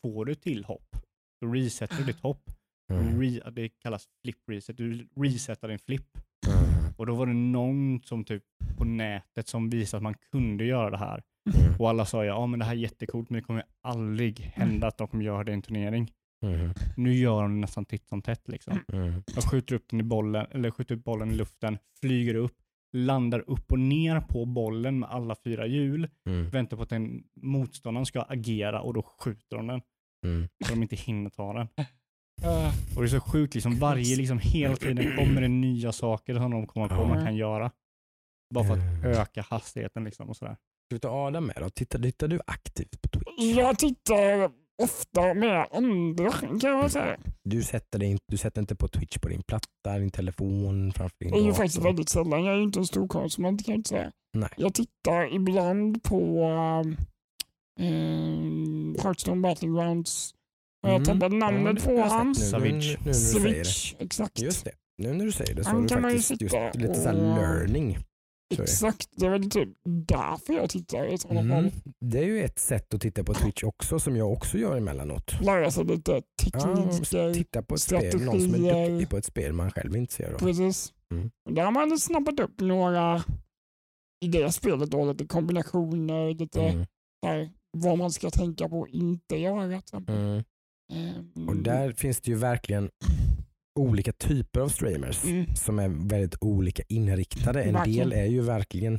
får du till hopp. Då resetar du ditt hopp. Mm. Re, det kallas flip reset. Du resetar din flip. Mm. Och då var det någon som typ på nätet som visade att man kunde göra det här. Mm. Och alla sa ja, men det här är jättecoolt, men det kommer aldrig hända att de kommer göra det i en turnering. Mm. Nu gör de det nästan titt som tätt liksom. Mm. De skjuter upp den i bollen, eller skjuter upp bollen i luften, flyger upp, landar upp och ner på bollen med alla fyra hjul, Mm. väntar på att den motståndaren ska agera och då skjuter de den Mm. så de inte hinner ta den. Eh, Och det är så sjukt, liksom varje, liksom hela tiden kommer det nya saker som de kommer på man kan göra. Bara för att öka hastigheten liksom och sådär. Ska vi ta Adam med då? Tittar, tittar du aktivt på Twitch? jag tittar ofta med andra kan jag säga. Du sätter, dig inte, du sätter inte på Twitch på din platta, din telefon, framför din Det är ju faktiskt väldigt sällan. Jag är ju inte en stor konsument kan jag inte säga. Nej. Jag tittar ibland på um, Hearthstone Battlegrounds. Jag Mm. tappat Ja, namnet det på jag nu, Savage. Switch, exakt. Just det. Nu när du säger det så Han har du kan man ju faktiskt just lite så här och- learning. Så det. Exakt, det är väl typ därför jag tittar i sådana Mm. fall. Det är ju ett sätt att titta på Twitch också som jag också gör emellanåt. Lära sig lite Ja, tekniker. titta på ett spel, någon som är strategier. duktig på ett spel man själv är intresserad av. Precis. Mm. Där har man snappat upp några i det spelet då, lite kombinationer, lite Mm. där, vad man ska tänka på och inte göra. Mm. Ehm, Och där finns det ju verkligen olika typer av streamers Mm. som är väldigt olika inriktade. En Verkligen. del är ju verkligen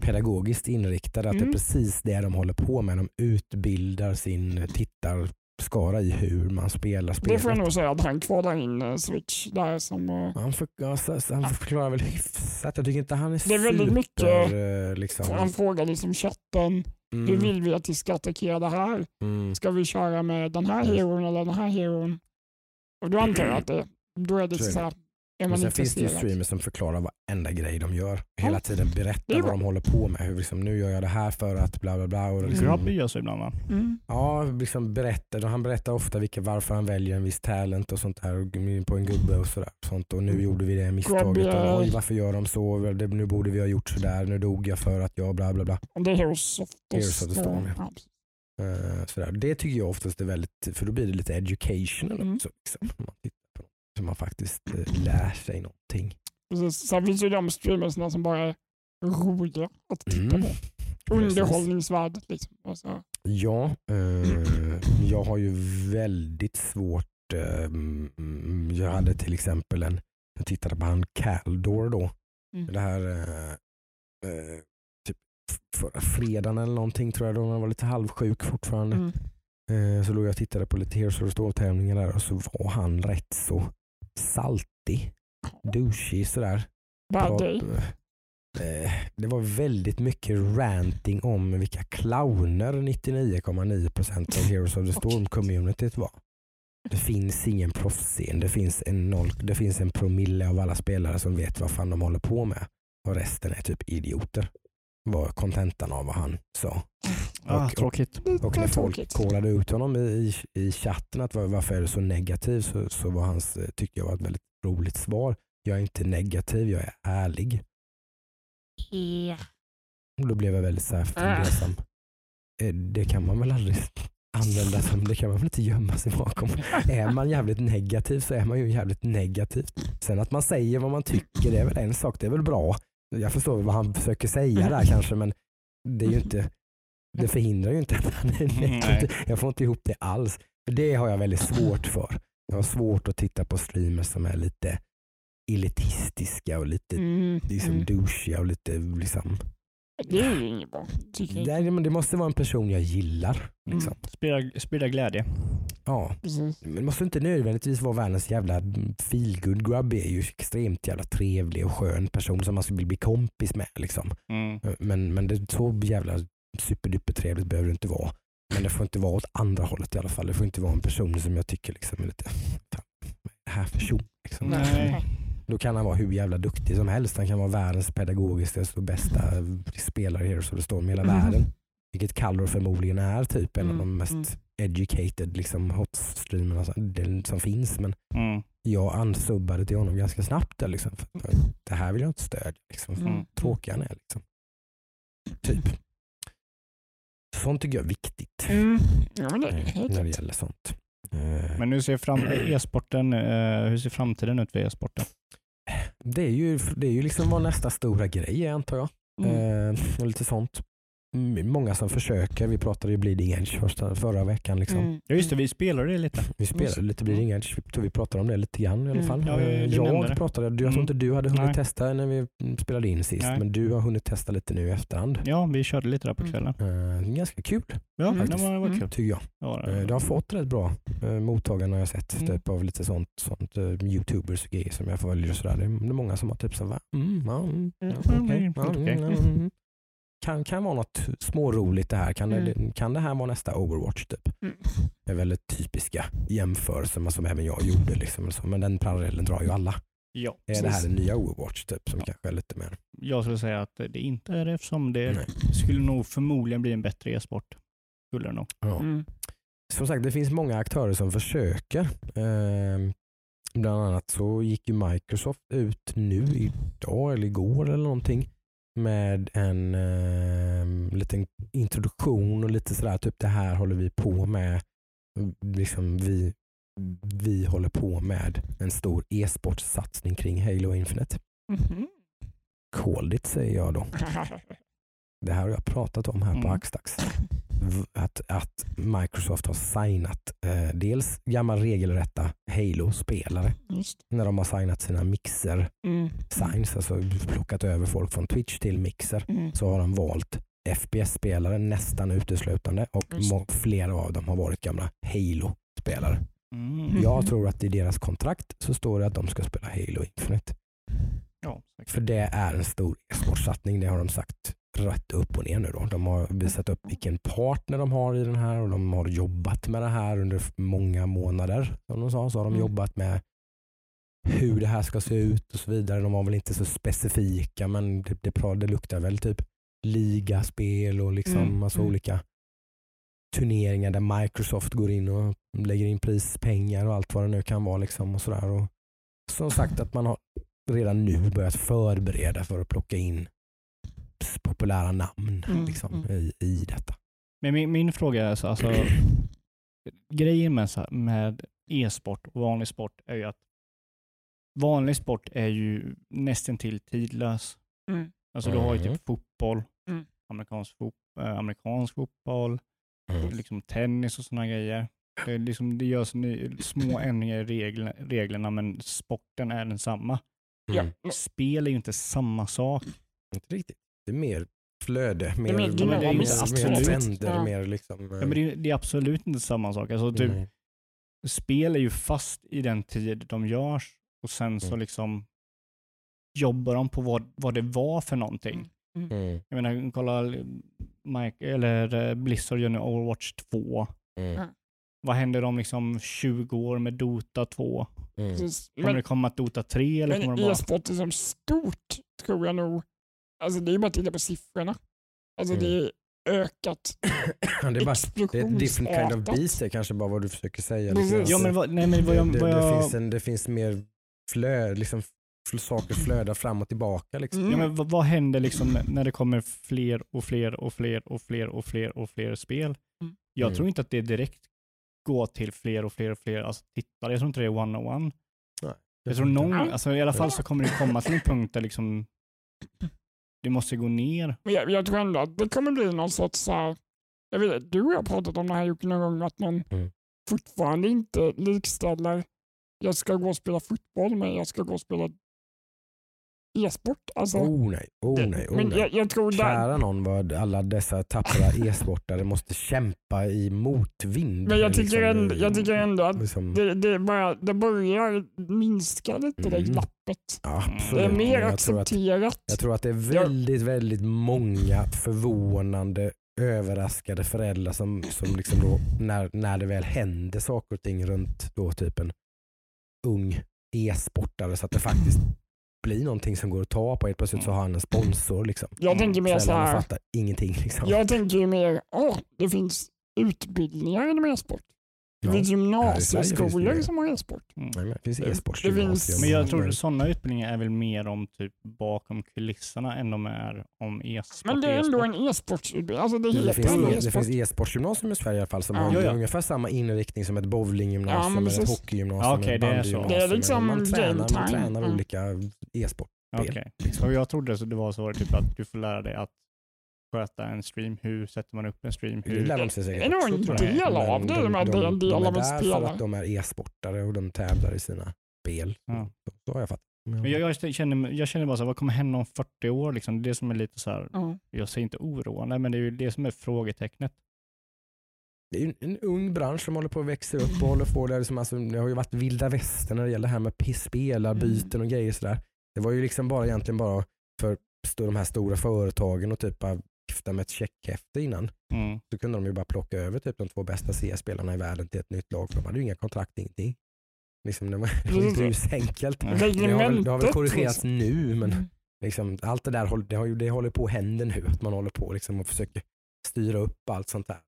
pedagogiskt inriktade, att det är Mm. precis det de håller på med. De utbildar sin tittarskara i hur man spelar Det spelet. får jag nog säga att han kvalar in eh, Switch där som... eh, Han, för, ja, så, så han förklarar väl hyfsat. Jag tycker inte han är, Det är väldigt super, mycket- eh, liksom, Han frågar liksom chatten, hur mm, vill vi att vi ska attackera det här? mm, Ska vi köra med den här heron eller den här heron? Och då antar jag att det, då är det Så här, är man sen finns det ju streamers som förklarar varenda grej de gör. Hela tiden berättar vad de håller på med. Hur liksom, nu gör jag det här för att bla bla bla. Och liksom, Grubby gör så ibland va? Mm. Ja, liksom berättar, han berättar ofta vilka, varför han väljer en viss talent och sånt här och på en gubbe och sådär. Sånt. Och nu gjorde vi det misstaget. Och, Oj, varför gör de så? Nu borde vi ha gjort sådär. Nu dog jag för att jag bla bla bla. Det är Heroes of the Storm, ja. sådär. Det tycker jag oftast är väldigt, för då blir det lite educational Mm. också. Liksom. Om Man så man faktiskt eh, lär sig någonting. Precis. Sen finns ju de streamersna som bara är roliga att titta Mm. på. Underhållningsvärdet liksom. Alltså, Ja, eh, jag har ju väldigt svårt. Eh, mm, jag hade till exempel en, jag tittade på han Caldor då. Mm. Det här eh, eh, typ förra fredagen eller någonting tror jag då. Han var lite halvsjuk fortfarande. mm. Eh, så låg jag och tittade på lite Heroes of the Storm-tävlingar där och så var han rätt så saltig, douchig sådär. Bad eh, Det var väldigt mycket ranting om vilka clowner 99,9% av Heroes of the Storm-communityt var. Det finns ingen proffsscen, det finns, en noll, det finns en promille av alla spelare som vet vad fan de håller på med. Och resten är typ idioter. Var kontentan av vad han sa. Ah, Och- tråkigt. Och när folk kollade ut honom i, i, chatten att var, varför är du så negativ så, så var hans, eh, tyckte jag var ett väldigt roligt svar. Jag är inte negativ, jag är ärlig. Ja. Och då blev jag väldigt så här fundersam. Eh, Det kan man väl aldrig använda som, det kan man väl inte gömma sig bakom. Är man jävligt negativ så är man ju jävligt negativ. Sen att man säger vad man tycker det är väl en sak, det är väl bra. Jag förstår vad han försöker säga där kanske men det är ju inte det förhindrar ju inte att han är negativ. Jag får inte ihop det alls. För Det har jag väldigt svårt för. Jag har svårt att titta på streamers som är lite elitistiska och lite Mm, liksom mm. douchiga och lite liksom Det är ju inget bra. Nej, men det måste vara en person jag gillar. Liksom. Sprida, sprida glädje. Ja. Precis. Men det måste inte nödvändigtvis vara världens jävla feelgood grub är ju extremt jävla trevlig och skön person som man skulle bli kompis med. Liksom. Mm. Men, men det så jävla superduper trevligt behöver det inte vara. Men det får inte vara åt andra hållet i alla fall. Det får inte vara en person som jag tycker liksom är lite, fan, det här för tjo? Liksom. Nej. Då kan han vara hur jävla duktig som helst. Han kan vara världens pedagogiska och bästa spelare i Heroes of the Storm i hela Mm. världen. Vilket Kallor förmodligen är typ en av de Mm, mest mm. educated liksom, hot-streamerna som, finns. Men Mm. jag ansubbade till honom ganska snabbt. Där, liksom, det här vill jag inte stödja. Liksom. Mm. Tråkig han är. Liksom. Typ. Sånt tycker jag är viktigt Mm. Ja, men det är eh, helt när det gäller sånt. Eh, Men hur ser, fram, e-sporten, eh, hur ser framtiden ut för e-sporten? Det är ju, det är ju liksom vad nästa stora grej är antar jag. Mm. Eh, och lite sånt. Mm, Många som försöker. Vi pratade ju Bleeding Edge första, förra veckan. Liksom. Mm. Ja just det, vi spelade det lite. Vi spelade lite Bleeding Edge. Vi, vi pratade om det lite grann i alla Mm. fall. Ja, jag det. pratade, du, jag tror Mm. inte du hade hunnit Nej. testa när vi mm, spelade in sist. Nej. Men du har hunnit testa lite nu i efterhand. Ja, vi körde lite där på Mm. kvällen. Eh, ganska kul Ja, Mm. det var, det var Mm. kul. tycker jag. Det var Eh, det har fått rätt bra eh, mottagande har jag sett. Mm. Typ av lite sånt, sånt youtubers och grejer som jag följer och sådär. Det är, det många som har typ så va? Mm, ja, mm, ja, Kan, kan vara något småroligt det här. Kan, det, Mm. kan det här vara nästa Overwatch? Typ? Mm. Det är väldigt typiska jämförelser som även jag gjorde. Liksom, men den parallellen drar ju alla. Ja, Är det här den nya Overwatch typ, som Ja. kanske är lite mer... jag skulle säga att det inte är det eftersom det Nej. skulle nog förmodligen bli en bättre e-sport. Skulle det nog. Ja. Mm. Som sagt, det finns många aktörer som försöker. Eh, bland annat så gick ju Microsoft ut nu idag eller igår eller någonting med en eh, liten introduktion och lite sådär, typ det här håller vi på med. Liksom vi, vi håller på med en stor e-sportsatsning kring Halo Infinite. Mhm. Called it säger jag då. Det här har jag pratat om här på Mm. Axdax. V- Att, att Microsoft har signat eh, dels gamla regelrätta Halo-spelare när de har signat sina mixer Mm. signs, alltså plockat över folk från Twitch till mixer, Mm. så har de valt FPS-spelare nästan uteslutande och flera av dem har varit gamla Halo-spelare. Mm. Jag Mhm. tror att i deras kontrakt så står det att de ska spela Halo Infinite. Ja. För det är en stor e-sportsatsning, det har de sagt rätt upp och ner nu. Då. De har visat upp vilken partner de har i den här och de har jobbat med det här under många månader. Som de sa så har de Mm. jobbat med hur det här ska se ut och så vidare. De var väl inte så specifika men det, det, det luktar väl typ ligaspel och liksom Mm, massa mm. olika turneringar där Microsoft går in och lägger in prispengar och allt vad det nu kan vara. Liksom och sådär. Och som sagt att man har redan nu börjat förbereda för att plocka in s- populära namn Mm, liksom, mm. I, i detta. Men min, min fråga är så, alltså, grejen med, så- med e-sport och vanlig sport är ju att vanlig sport är ju nästan till tidlös. Mm. Alltså du har ju Mm. typ fotboll, Mm. amerikansk, fot, äh, amerikansk fotboll, liksom tennis och sådana grejer. Det, liksom, det görs ny, små ändringar i reglerna, reglerna men sporten är densamma. Ja. Mm. Spel är ju inte samma sak. Inte riktigt. Det är mer flöde. Mer, mer mer, dynamiskt, mer, mer absolut. trender, Ja. mer liksom. Ja, men det, är, det är absolut inte samma sak. Alltså, typ, spel är ju fast i den tid de görs och sen så Mm. liksom jobbar de på vad, vad det var för någonting. Mm, Jag menar, kolla Mike, eller eh, Blizzard gör nu Overwatch 2. mm. Vad händer om liksom 20 år med Dota 2? mm. Kommer Men, det komma ett Dota 3 eller kommer men det bara... e-sport är som stort tror jag nog, alltså det är ju bara att titta på siffrorna. Alltså Mm. det är ökat det är bara det är different kind of beast, det är kanske bara vad du försöker säga. Precis. Liksom, Ja att men vad, nej, men vad jag... det, Vad det, jag finns en, det finns mer flöd, liksom, saker flödar fram och tillbaka. Liksom. Mm. Ja, men vad, vad händer liksom när det kommer fler och fler och fler och fler och fler och fler spel? Mm. Jag Mm. tror inte att det direkt går till fler och fler och fler alltså, tittare. Jag tror inte det är one on one. Jag tror någon, alltså, i alla fall så kommer det komma till en punkt där liksom det måste gå ner. Jag, jag tror ändå att det kommer bli någon sorts så här, jag vet, du och jag har pratat om det här Jocke någon gång, att man Mm. fortfarande inte likställer, jag ska gå och spela fotboll men jag ska gå och spela e-sport. Alltså, Oh nej, oh det- nej, oh men nej. jag, jag tror där, Kära någon vad alla dessa tappra e-sportare måste kämpa i motvind. men jag tycker, Liksom, ändå, jag tycker ändå att liksom, det, det, bara, det börjar minska lite det Mm. glappet. ja, Det är. Det mer jag tror att accepterat. Jag tror att det är väldigt, väldigt många förvånande, överraskade föräldrar som, som liksom då, när, när det väl händer saker och ting runt då typ en ung e-sportare så att det faktiskt blir någonting som går att ta på. Helt plötsligt så har han en sponsor. Liksom. Jag tänker mer så här, fattar ingenting. Liksom. jag tänker ju mer, åh, det finns utbildningar inom e-sport. Det Ja. finns gymnasieskolor som har e-sport. Mm. Men det finns finns- Men jag tror att sådana utbildningar är väl mer om typ bakom kulisserna än de är om e-sport. Men det är ändå en e-sportsutbildning. Alltså det Det finns, det finns e-sportsgymnasium i Sverige i alla fall som Ja. har Ja, ja. ungefär samma inriktning som ett bowlinggymnasium Ja, eller ett hockeygymnasium Ja, eller ett bandygymnasium. Det är liksom man tränar, man tränar Mm. olika e-sport. Okej. Och jag trodde så det var så typ att du får lära dig att sköta en stream. Hur sätter man upp en stream? Det Hur... lär de sig säkert är nog också, en del av det, de, men det är en del de, av de en är där för att de är e-sportare och de tävlar i sina spel. Ja. Så, så har jag fattat. Men jag, jag, känner, jag känner bara så här, vad kommer hända om 40 år? Liksom? Det är det som är lite så här, Ja. jag säger inte oroande, men det är ju det som är frågetecknet. Det är ju en ung bransch som håller på att växa upp och håller på där. Som alltså, det har ju varit vilda västern när det gäller det här med spelarbyten och grejer sådär. Det var ju liksom bara egentligen bara för de här stora företagen och typ bara vifta med ett checkhäfte innan. Mm. Så kunde de ju bara plocka över typ de två bästa CS-spelarna i världen till ett nytt lag. För de hade ju inga kontrakt, ingenting. Liksom, det var det var ju så enkelt. Mm. Det har, väl, det har väl korrigerats liksom. nu men Mm. liksom, allt det där håller- det, har det håller på att hända nu. Att man håller på liksom, och försöker styra upp allt sånt där.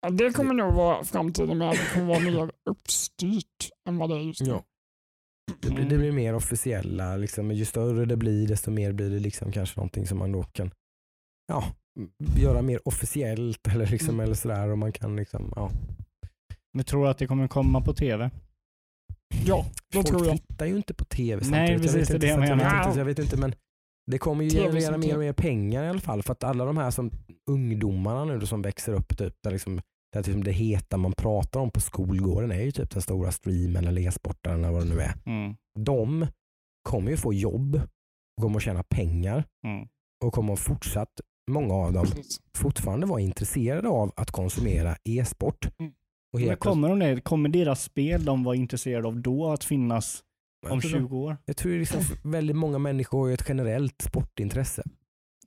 Ja, det kommer nog vara framtiden med att det kommer vara mer uppstyrt än vad det är just nu. Ja. Det blir, det blir mer officiella, liksom, ju större det blir desto mer blir det liksom kanske någonting som man då kan ja, m- göra mer officiellt eller, liksom, Mm. eller sådär. Och man kan liksom, ja. Men tror du att det kommer komma på tv? Ja, det Folk tror jag. tittar ju inte på tv Nej, samtidigt. precis, jag det vet är det inte, jag menar. vet inte, jag vet inte men det kommer ju generera mer och mer pengar i alla fall. För att alla de här som ungdomarna nu då som växer upp, typ, där, liksom, där liksom det heta man pratar om på skolgården är ju typ den stora streamen eller e-sportaren eller vad det nu är. Mm. De kommer ju få jobb, kommer att tjäna pengar Mm. och kommer att fortsatt, många av dem, Precis. fortfarande vara intresserade av att konsumera e-sport. Mm. Och helt kommer, de kommer deras spel de var intresserade av då att finnas om jag tror- 20 år? Jag tror liksom väldigt många människor har ett generellt sportintresse.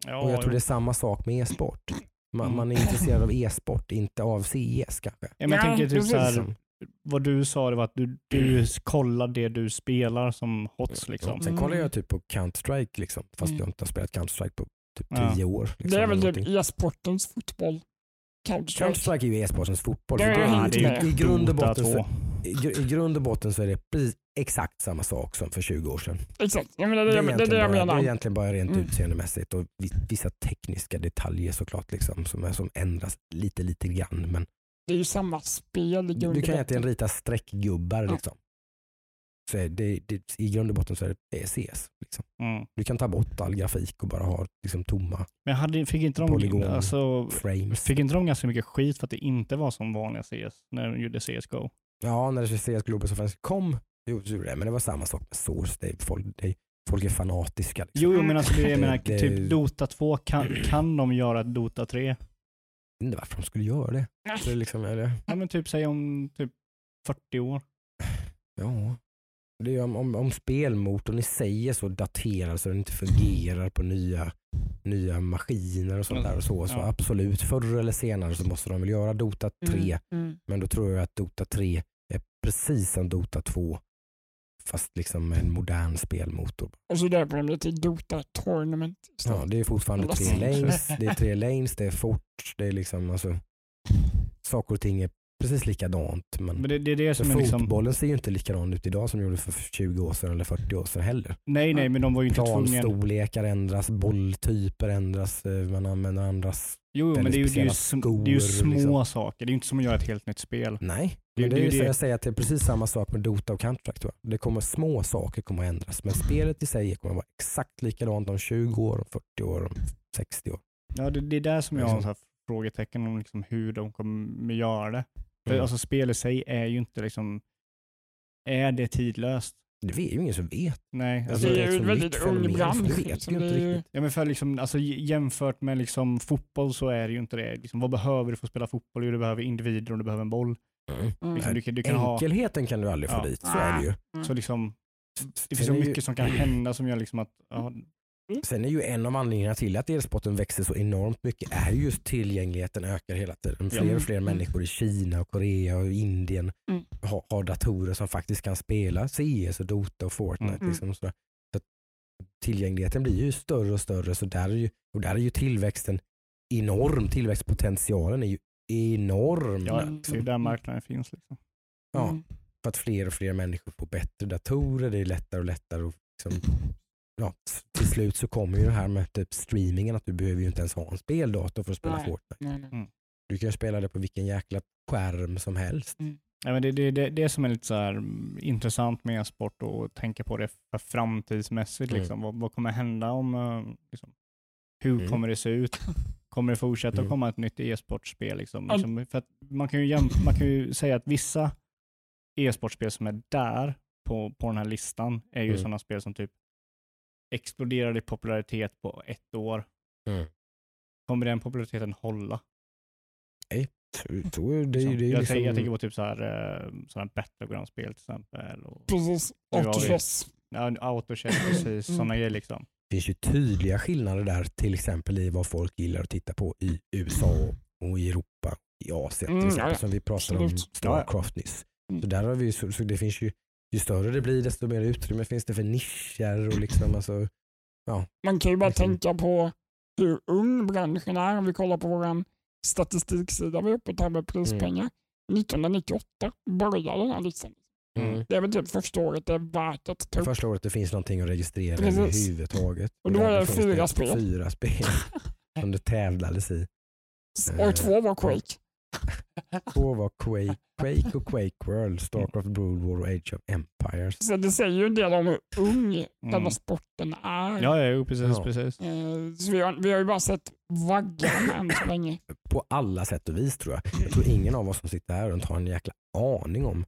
Ja, Och jag tror det är samma sak med e-sport. Man, Mm. man är intresserad av e-sport, inte av CS kanske. Ja, men jag tänker typ så här, vad du sa det var att du, du kollar det du spelar som HOTS liksom. Sen Mm. kollar jag typ på Counter-Strike, liksom, fast Mm. jag inte har spelat Counter-Strike på typ Ja. tio år. Liksom, Det är väl typ e-sportens fotboll. Counter-Strike. Är ju e-sportens fotboll. Det är det är, inte i, grund och botten så, 2. i, gr- I grund och botten så är det precis exakt samma sak som för 20 år sedan. Exakt, jag menar, det, Det är det, det, är det egentligen jag bara, det är menar. egentligen bara rent Mm. utseendemässigt och vi- vissa tekniska detaljer såklart liksom, som, är, som ändras lite lite grann. Men Det är ju samma spel i grund du kan egentligen rita streckgubbar. Ja. Liksom. Är det, det, I grund och botten så är det, CS. Liksom. Mm. Du kan ta bort all grafik och bara ha liksom, tomma Men hade, fick, inte de, Polygon. alltså, frames. fick inte de ganska mycket skit för att det inte var som vanliga CS när de gjorde CSGO? Ja, när det CS Global Offensive kom, gjorde det, men det var samma sak med Source. Det, folk, det, folk är fanatiska. Liksom. Jo, men alltså det, jag menar, typ Dota 2, kan, kan de göra Dota 3? Jag vet inte varför de skulle göra det. Så liksom, eller, Ja men typ säg om typ 40 år. ja. Det är om, om, om spelmotorn i sig är så daterad så den inte fungerar på nya, nya maskiner och sånt där och så. Så Ja. absolut, förr eller senare så måste de väl göra Dota 3. Mm, mm. Men då tror jag att Dota 3 är precis som Dota 2. Fast liksom med en modern spelmotor. Och så döper de det till Dota Tournament. Ja, det är fortfarande tre lanes, det är tre lanes, det är fort, det är liksom alltså saker och ting är precis likadant. Men, Men det, det är det som är liksom... fotbollen ser ju inte likadan ut idag som den gjorde för 20 år sedan eller 40 år sedan heller. Nej nej men de var ju inte tvungna. Planstorlekar ändras, bolltyper ändras, eh, man använder andras. Jo men det är ju, det är ju, sm- det är ju skor, små liksom. saker. Det är ju inte som att göra ett helt nytt spel. Nej, Det- men det, det är ju det. jag säger att det är precis samma sak med Dota och Counter-Strike. Det kommer små saker kommer att ändras men spelet i sig kommer att vara exakt likadant om 20 år, om 40 år, om 60 år. Ja det, det är där som jag har Liksom. så här frågetecken om liksom hur de kommer göra det. För Mm. alltså spel i sig är ju inte liksom, är det tidlöst? Det är ju ingen som vet. Nej. Alltså, det det är ju en väldigt ung bransch. liksom. ju-. Ja, men för liksom, alltså, jämfört med liksom fotboll så är det ju inte det. Liksom, vad behöver du för att spela fotboll? Jo, du behöver individer och du behöver en boll. Mm. Mm. Liksom, du, kan- du kan ha, Enkelheten kan du aldrig få Ja. dit, så är det ju. så liksom, det finns så ju- mycket som kan hända som gör liksom att, ja, Sen är ju en av anledningarna till att e-sporten växer så enormt mycket är ju just tillgängligheten ökar hela tiden. Fler och fler Mm. människor i Kina, och Korea och Indien Mm. har, har datorer som faktiskt kan spela CS och Dota och Fortnite. Mm. Liksom, och sådär. så att tillgängligheten blir ju större och större så där är ju, och där är ju tillväxten enorm. Tillväxtpotentialen är ju enorm. ja Mm. det är ju där marknaden finns. Liksom. Ja. Mm. för att fler och fler människor får bättre datorer. Det är lättare och lättare. Och liksom, ja, till slut så kommer ju det här med typ streamingen att du behöver ju inte ens ha en speldator för att spela Nej. Fortnite. Nej, nej. Du kan ju spela det på vilken jäkla skärm som helst. Ja, men det är det, det, det som är lite så här, mm, intressant med e-sport och tänka på det för framtidsmässigt. Mm. Liksom. Vad, vad kommer hända om, eh, liksom, hur Mm. kommer det se ut? Kommer det fortsätta Mm. att komma ett nytt e-sportspel? Liksom? Liksom, för man, kan ju man kan ju säga att vissa e-sportspel som är där på, på den här listan är ju Mm. sådana spel som typ exploderade i popularitet på ett år. Mm. Kommer den populariteten hålla? Så är det, är Liksom. det är jag, liksom, tänker, jag tänker på typ så här, eh, sådana Battleground-spel till exempel. Och, Precis. Autochess. ja, autochat, precis. Mm. Sådana grejer liksom. det finns ju tydliga skillnader där till exempel i vad folk gillar att titta på i USA och i Europa i Asien Mm, till exempel ja, ja. som vi pratade om Absolut. Starcraft nyss. Mm. Så där har vi, så, så det finns ju, ju större det blir desto mer utrymme finns det för nischer och liksom alltså, Man kan ju bara Liksom. tänka på hur ung branschen är om vi kollar på vår statistiksida vi är uppe tar med prispengar. 1998 började den här listan. Mm. Det är väl typ första året det är värt att ta upp. Första året det finns någonting att registrera Precis. överhuvudtaget. Och då är det fyra spel. Fyra spel som det tävlades i. Och två var Quake. Två var Quake, Quake och Quake World, Starcraft Brood War och Age of Empires. Så det säger ju en del om hur ung Mm. denna sporten är. Ja, ja precis. Ja. precis. Eh, Så vi har, vi har ju bara sett vaggan än så länge. På alla sätt och vis tror jag. Jag tror ingen av oss som sitter här runt har en jäkla aning om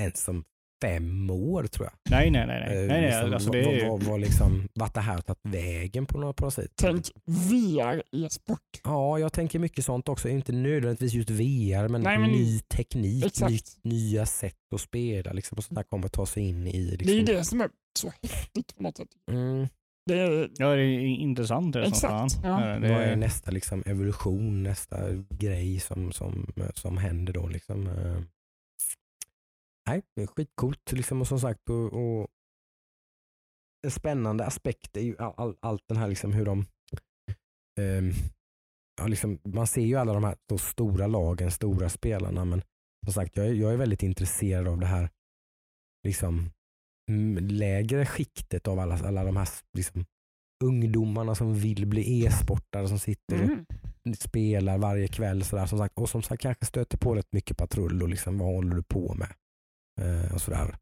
ens om fem år tror jag. Nej, nej, nej. nej. Eh, nej, nej liksom, alltså, vad, det är vad, vad liksom, vart det här har tagit vägen på något, på något sätt. Tänk VR e-sport. Ja, jag tänker mycket sånt också. Inte nödvändigtvis just VR, men, Nej, men- ny teknik, ny, nya sätt att spela. Liksom, och sånt där kommer ta sig in i. Liksom. Det är ju det som är så häftigt på något sätt. Mm. Det är, Ja, det är intressant det. Exakt, ja. Ja, det Vad är är, nästa liksom, evolution, nästa grej som, som, som händer då? Liksom, eh. Nej, det är skitcoolt liksom, och som sagt och, och en spännande aspekt är ju all, all, allt den här liksom hur de ehm, ja, liksom, man ser ju alla de här så stora lagen, stora spelarna men som sagt jag är, jag är väldigt intresserad av det här liksom lägre skiktet av alla, alla de här liksom, ungdomarna som vill bli e-sportare som sitter mm. spelar varje kväll sådär, som sagt, och som sagt kanske stöter på rätt mycket patrull och liksom vad håller du på med? Eh, och sådär.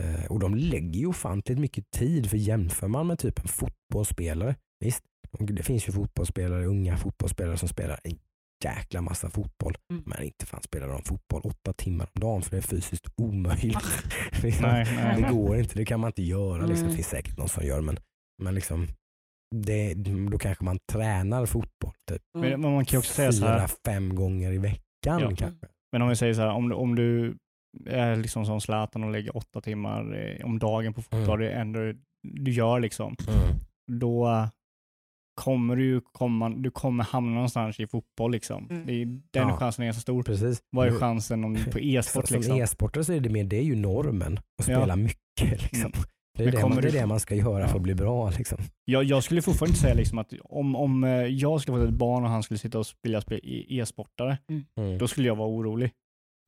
Eh, och de lägger ju ofantligt mycket tid för jämför man med typ en fotbollsspelare, visst, det finns ju fotbollsspelare, unga fotbollsspelare som spelar en jäkla massa fotboll. Mm. Men inte fan spelar de fotboll åtta timmar om dagen för det är fysiskt omöjligt. liksom, Nej, nej. det går inte, det kan man inte göra. Liksom. Det finns säkert någon som gör men, men liksom, det, då kanske man tränar fotboll typ Mm. Men, man kan ju också säga så här, fyra, fem gånger i veckan Ja. kanske. men om vi säger så här, om, du- om du är liksom som Zlatan och lägger åtta timmar eh, om dagen på fotboll, Mm. det ändå du gör liksom, då kommer du komma, du kommer hamna någonstans i fotboll liksom. Mm. Det är, den Ja. chansen är så stor. Precis. Vad är chansen om, på e-sport Som liksom? e-sportare så är det mer, det är ju normen att Ja. spela mycket. Liksom. Mm. Det, är det, man, det är det man ska göra för att bli bra. Liksom. Jag, jag skulle fortfarande inte säga liksom att om, om eh, jag skulle få ett barn och han skulle sitta och spela spel, e- e-sportare, Mm. då skulle jag vara orolig.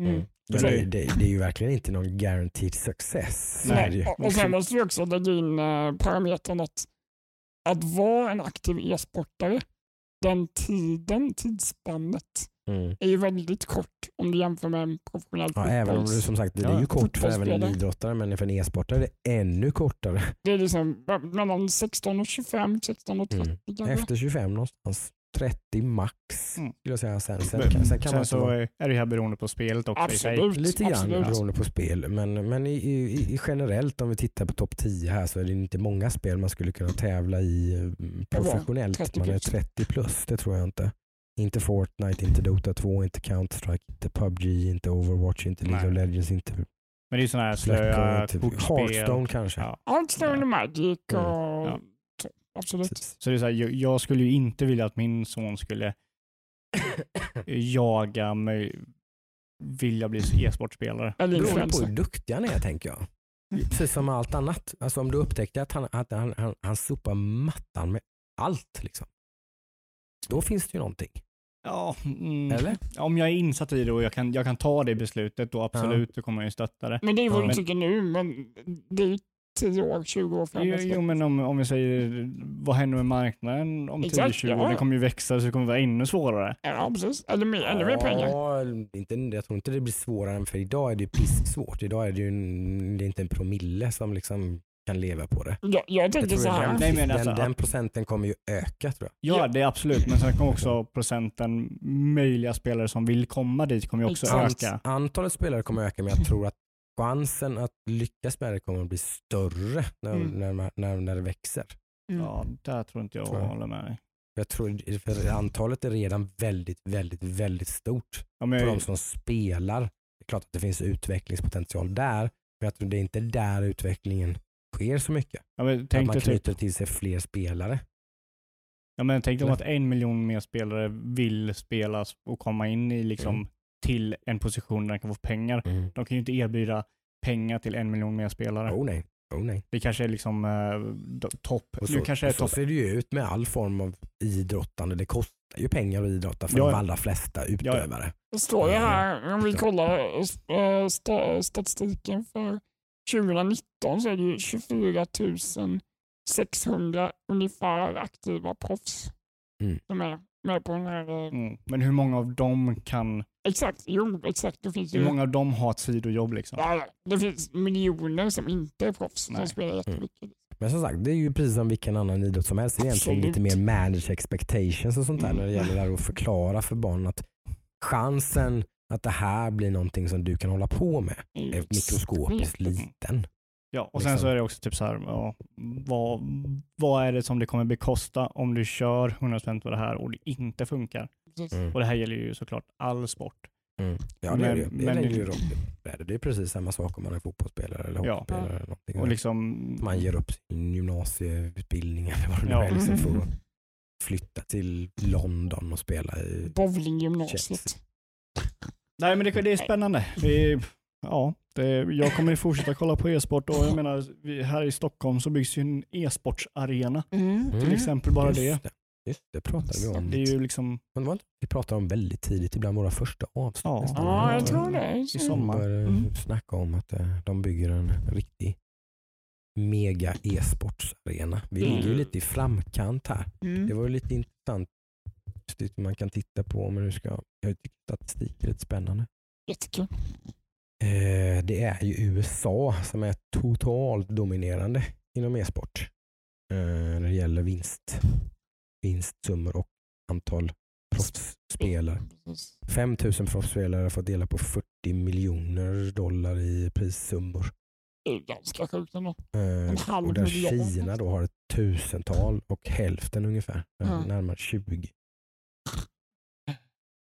Mm. Så- det, det, det är ju verkligen inte någon guaranteed success. Är det. Nej. Och, och sen måste vi också lägga in eh, parametern att, att vara en aktiv e-sportare, den tiden, tidsspannet, Mm. är ju väldigt kort om du jämför med en professionell Ja, även om det som sagt det är Ja, ju kort för även en idrottare men för en e-sportare är det ännu kortare. Det är liksom mellan 16 och 25, 16 och 30 Mm. Efter 25 någonstans. 30 max Mm. skulle jag säga. Sen, sen, kan, sen kan man Sen inte så vara är det här beroende på spelet också. Absolut. lite grann absolut. beroende på spel. Men, men i, i, i generellt om vi tittar på topp 10 här så är det inte många spel man skulle kunna tävla i eh, professionellt. 30 Man är plus. 30 plus, det tror jag inte. Inte Fortnite, inte Dota 2, inte Counter-Strike, inte PubG, inte Overwatch, inte League of. Legends, inte Men det är ju sådana här slöa typ kortspel. Hearthstone kanske. Ja. Hearthstone och Magic och Mm. Ja. Så, absolut. Precis. Så det är så här, jag, jag skulle ju inte vilja att min son skulle jaga mig, vilja bli e-sportspelare. Eller Beroende på hur duktig han är tänker jag. Precis som allt annat. Alltså om du upptäckte att han, att han, han, han sopar mattan med allt. Liksom. Då finns det ju någonting. Ja, mm, Eller? Om jag är insatt i det och jag kan, jag kan ta det beslutet, då absolut, då kommer jag ju stötta det. Men det är vad Ja. du tycker nu, men det är ju 10 år, 20 år Jo, framåt. jo men om, om vi säger, vad händer med marknaden om Exakt, 10-20 ja. år? Det kommer ju växa så det kommer vara ännu svårare. Ja, precis. Eller mer, ännu mer pengar. Ja, inte, jag tror inte det blir svårare än för idag är det ju pisksvårt. Idag är det ju en, det är inte en promille som liksom kan leva på det. Jag, jag tänker tror så här. den, Nej, men den, alltså, den procenten kommer ju öka tror jag. Ja, Ja. det är absolut, men sen kommer också procenten möjliga spelare som vill komma dit kommer ju också Exakt. öka. Antalet spelare kommer öka men jag tror att chansen att lyckas med det kommer att bli större när, Mm. när, när, när det växer. Mm. Ja, där tror inte jag Tror jag. håller med dig. Jag tror, för antalet är redan väldigt, väldigt, väldigt stort Ja, men, på de som spelar. Det är klart att det finns utvecklingspotential där, men jag tror det är inte där utvecklingen sker så mycket. ja, men Att man typ, knyter till sig fler spelare. ja, men tänk dig om att en miljon mer spelare vill spela och komma in i liksom Mm. Till en position där de kan få pengar. De kan ju inte erbjuda pengar till en miljon mer spelare. Oh nej. Oh, nej. Det kanske är liksom eh, topp. Så, kanske är så topp. ser det ju ut med all form av idrottande. Det kostar ju pengar att idrotta för Ja, de ja. allra flesta utövare. Det står ju här, om vi kollar eh, sta- statistiken för 2019 så är det ju 24 600 ungefär aktiva proffs Mm. som är med på den här. eh, Mm. Men hur många av dem kan, Exakt, jo exakt. Det finns hur många av dem har ett sidojobb liksom? ja, det finns miljoner som inte är proffs som spelar jättemycket. Men som sagt, det är ju precis som vilken annan idrott som helst. Det är egentligen lite mer manage expectations och sånt där Mm. när det gäller att förklara för barn att chansen att det här blir någonting som du kan hålla på med Det är mikroskopiskt liten. Ja, och sen Liksom. så är det också typ så här, ja, vad, vad är det som det kommer bekosta om du kör 100% på det här och det inte funkar? Mm. Och det här gäller ju såklart all sport. Mm. Ja det är det ju. Men- Det men- är, ju roligt. Det är det. det är precis samma sak om man är fotbollsspelare eller Ja. hockeyspelare. Eller någonting. Och liksom, Man ger upp sin gymnasieutbildning eller vad det nu Ja. är liksom för att flytta till London och spela i Bowlinggymnasiet. Nej men det, det är spännande. Vi, ja, det, jag kommer ju fortsätta kolla på e-sport och jag menar, vi, här i Stockholm så byggs ju en e-sportsarena. Mm. Till exempel bara det. det. Just det pratade vi om. Det är ju liksom, Men det var inte- vi pratade om väldigt tidigt, ibland våra första avsnitt. Ja. nästan. Ja, jag tror det. i sommar. Mm. snacka om att eh, de bygger en riktig mega e-sportsarena. Vi Mm. ligger ju lite i framkant här. Mm. Det var ju lite intressant. Man kan titta på men nu ska jag tycker statistik är lite spännande. Jättekul. Eh, det är ju USA som är totalt dominerande inom e-sport. Eh, när det gäller vinst, vinstsummor och antal proffsspelare. Precis. 5000 proffsspelare fått dela på 40 miljoner dollar i prissummor. Det är ganska sjukt ändå. Eh, och där. Kina då har ett tusental och hälften ungefär, eh, Ja. närmare 20.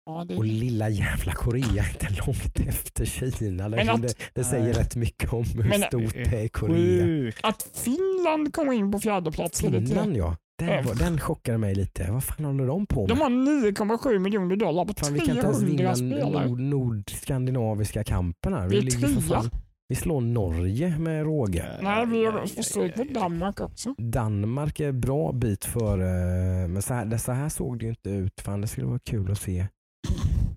Ja, det Och lilla jävla Korea är inte långt efter Kina. Det, att- det, det säger Nej. rätt mycket om hur Men- stort det är Korea. Att Finland kommer in på fjärde plats. Finland ja, den, var, den chockade mig lite. Vad fan håller de på med? De har 9,7 miljoner dollar på Fan, vi kan inte ens 300 vinna spelare. nord, nordskandinaviska kampen här. Vi Vi, är trea. vi slår Norge med råge. Nej, vi har med aj. Danmark också. Danmark är bra bit före, men så här, så här såg det ju inte ut. Fan, det skulle vara kul att se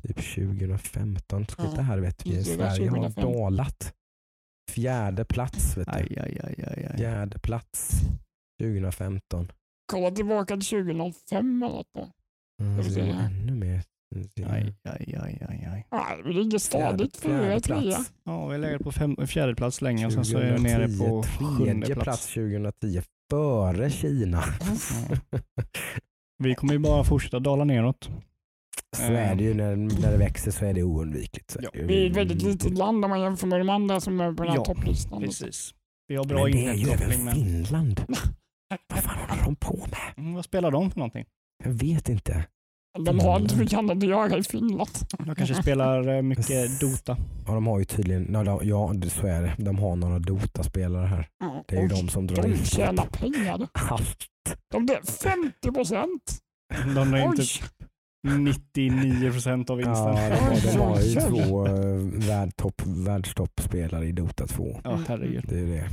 typ 2015. Ja, Titta här vet vi, Sverige har 2015. dalat. Fjärde plats. Vet du. Aj, aj, aj, aj, aj. Fjärde plats 2015. Kolla tillbaka till 2005 eller något. då. Mm, det är ännu mer. Aj, aj, aj, aj, aj. Nej, vi ligger stadigt fjärde fyra, trea. plats. Ja, vi har legat på fem, fjärde plats länge och sen så är vi nere på 2010, sjunde plats. plats 2010 före Kina. Ja. Vi kommer ju bara fortsätta dala neråt. Så är det ju när, när det växer så är det oundvikligt. Så Ja. Vi är ett väldigt litet land om man jämför med de andra som är på den här Ja, topplistan. Precis. Vi har bra Men det är ju även Finland. Vad fan håller de på med? Mm, vad spelar de för någonting? Jag vet inte. De har inte mycket annat att göra i Finland. De kanske spelar eh, mycket Dota. Ja, de har ju tydligen, ja, de- så är det. De har några Dota-spelare här. Det är ju och de som drar de in tjänar pengar. allt. De där 50 procent. De är Oj, inte 99 procent av vinsten. Ja, de, har, de har ju två eh, världstoppspelare i Dota 2. Ja, herregud. Det är det.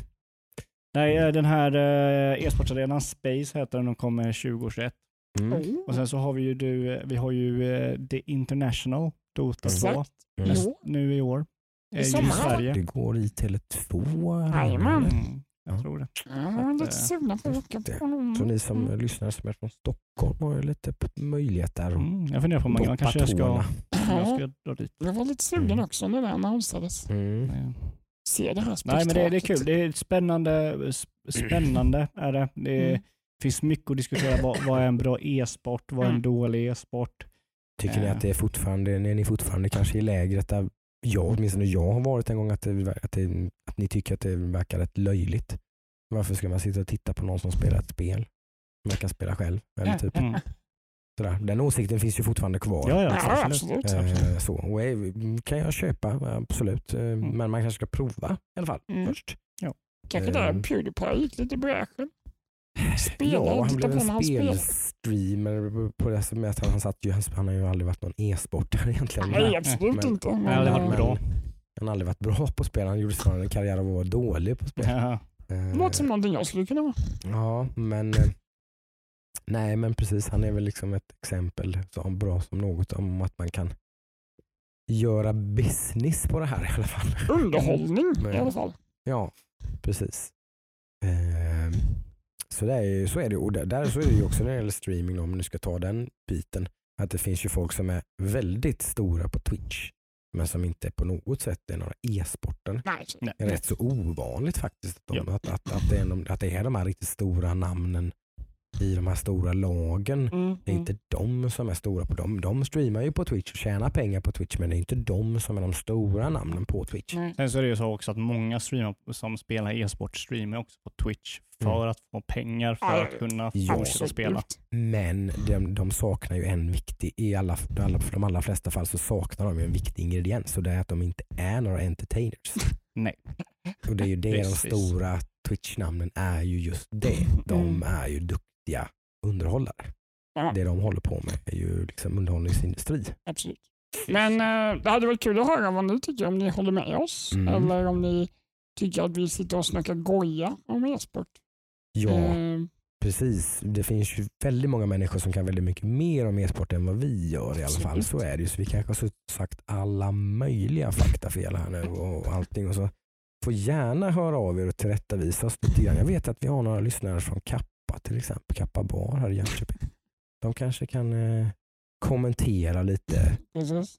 Nej, eh, den här eh, e-sportarenan Space heter den och kommer 2021. Mm. Och sen så har vi ju, du, vi har ju eh, The International Dota 2 Exakt. Mm. Nu i år. I Eh, ju sommar, I Sverige. Det går i Tele2. Jajamän. Mm, jag Ja. tror det. ja, lite eh, sugna på att åka på. Så ni som Mm. lyssnar som är från Stockholm har ju lite p- möjlighet där. att Mm, jag funderar på om man kanske jag ska, jag Ja, ska dra dit. jag var lite sugen Mm. också när det annonsades. Mm. Nej. Se det här Nej men det, det är kul. Det är spännande. sp- Spännande är det. Det Mm. finns mycket att diskutera. Vad, vad är en bra e-sport? Vad är en Mm. dålig e-sport? Tycker ni Eh. att det är fortfarande, är ni fortfarande kanske i lägret där jag, åtminstone jag har varit en gång, att, det, att, det, att ni tycker att det verkar rätt löjligt? Varför ska man sitta och titta på någon som spelar ett spel? Man kan spela själv. Eller typ, Mm. Sådär. Den åsikten finns ju fortfarande kvar. Ja, ja, Ja, absolut. absolut. Eh, så. Och är, kan jag köpa, absolut. Eh, Mm. Men man kanske ska prova i alla fall Mm. först. Kanske där Ehm. Pewdiepie gick lite i bräschen. Spela, ja, han blev en han spelstreamer på det som att han, han, satt ju, han, han har ju aldrig varit någon e-sportare egentligen. Nej, absolut men- inte. Nej, det har varit Men, bra. Han har aldrig varit bra på spel. Han gjorde snarare en karriär av att vara dålig på spel. Ja. Eh, det låter som någonting jag skulle kunna vara. Ja, men eh, nej, men precis. Han är väl liksom ett exempel så bra som något om att man kan göra business på det här i alla fall. Underhållning Men- i alla fall. Ja, precis. Ehm, så, det är, ju- så är det. Och där, där så är det ju också när det gäller streaming, om du ska ta den biten, att det finns ju folk som är väldigt stora på Twitch, men som inte på något sätt är några e-sportare. Det är rätt så ovanligt faktiskt att, de, Ja. att, att, att, det är de, att det är de här riktigt stora namnen i de här stora lagen. Mm, Det är mm. inte de som är stora på dem. De streamar ju på Twitch och tjänar pengar på Twitch men det är inte de som är de stora namnen på Twitch. Nej. Sen så är det ju så också att många streamar, som spelar e-sport streamar också på Twitch för Mm. att få pengar för att kunna ja. fortsätta spela. Men de, de saknar ju en viktig, i alla, alla, för de allra flesta fall så saknar de ju en viktig ingrediens och det är att de inte är några entertainers. Nej. Och det är ju det de stora Twitch-namnen är ju just det. De Mm. är ju duktiga underhållare. Ja. Det de håller på med är ju liksom underhållningsindustri. Absolut. Men eh, det hade varit kul att höra vad ni tycker, om ni håller med oss Mm. eller om ni tycker att vi sitter och snackar goja om e-sport. Ja, Eh, precis. Det finns ju väldigt många människor som kan väldigt mycket mer om e-sport än vad vi gör i alla fall. Absolut. Så är det ju. Så vi kanske har sagt alla möjliga faktafel här nu och allting. Och så får gärna höra av er och tillrättavisa oss lite grann. Jag vet att vi har några lyssnare från Kappa till exempel, Kappa Bar här i Jönköping. De kanske kan eh, kommentera lite, precis.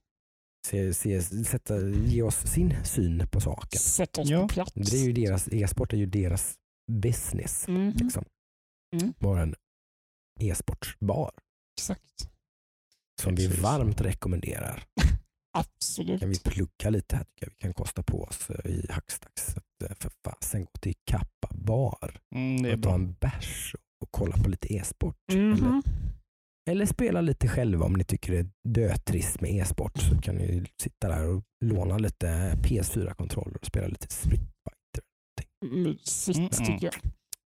se, se, sätta, ge oss sin syn på saken. Sätt oss Ja. på plats. Det är ju deras, e-sport är ju deras business. Mhm, Liksom. Mm. Vara en e-sportsbar. Exakt. som vi varmt rekommenderar. Absolut. kan vi plugga lite här tycker jag vi kan kosta på oss eh, i Hackstacks. Eh, För fasen gå till Kappa bar Mm, är och ta bra. en bärs och kolla på lite e-sport. Eller, Mhm. eller spela lite själva om ni tycker det är dötrist med e-sport så kan ni sitta där och låna lite PS4-kontroller och spela lite Street Fighter. Mysigt Mm, mm. tycker jag.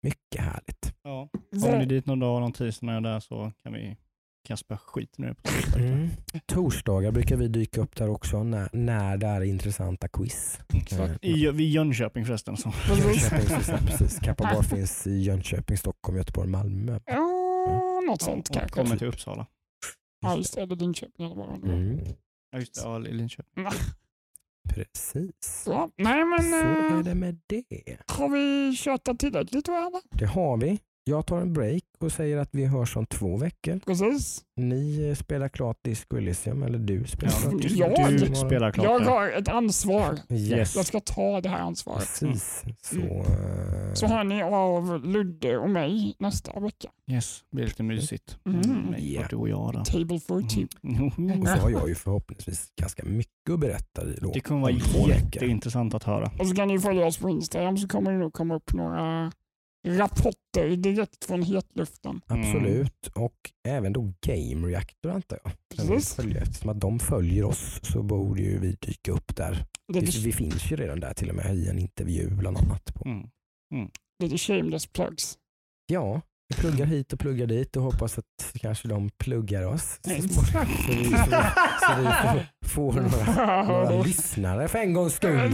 Mycket härligt. Ja. Kommer ni Vad- dit någon dag, någon tisdag när jag är där så kan vi kan jag spöa skiten ur på Fighter. Mm. Torsdagar brukar vi dyka upp där också när, när det är intressanta quiz. Exakt. I, vid Jönköping förresten. Så. Jönköping, precis. Kappa bar finns i Jönköping, Stockholm, Göteborg, Malmö. Ja, något sånt och kanske. kommer till Uppsala. Ja, det. Eller Linköping eller vad. Mm. Ja just det, ja, i Linköping. Precis. Så, nej men Så är eh, det med det. har vi tjatat tillräckligt eller? Det har vi. Jag tar en break och säger att vi hörs om två veckor. Precis. Ni eh, spelar klart Disco Elysium, eller du spelar Ja, klart jag- du spelar klart Jag har ett ansvar. Yes. Jag ska ta det här ansvaret. Precis. Så, Mm. eh, Så hör ni av Ludde och mig nästa vecka. Yes, det blir lite mysigt. Mm. Ja. bara Du och jag då. Table for two. Mm. och så har jag ju förhoppningsvis ganska mycket att berätta i då. Det kommer vara jätteintressant att höra. Och så kan ni följa oss på Instagram så kommer det nog komma upp några rapporter direkt från hetluften. Absolut. Och även då Game Reactor antar jag. Precis. följa. Eftersom att de följer oss så borde ju vi dyka upp där. Det Vi, vi finns ju redan där till och med i en intervju bland annat. På. Mm. lite shameless plugs. Ja, vi pluggar hit och pluggar dit och hoppas att kanske de pluggar oss. Så, så, vi, så, så vi får, några, några lyssnare för en gångs skull.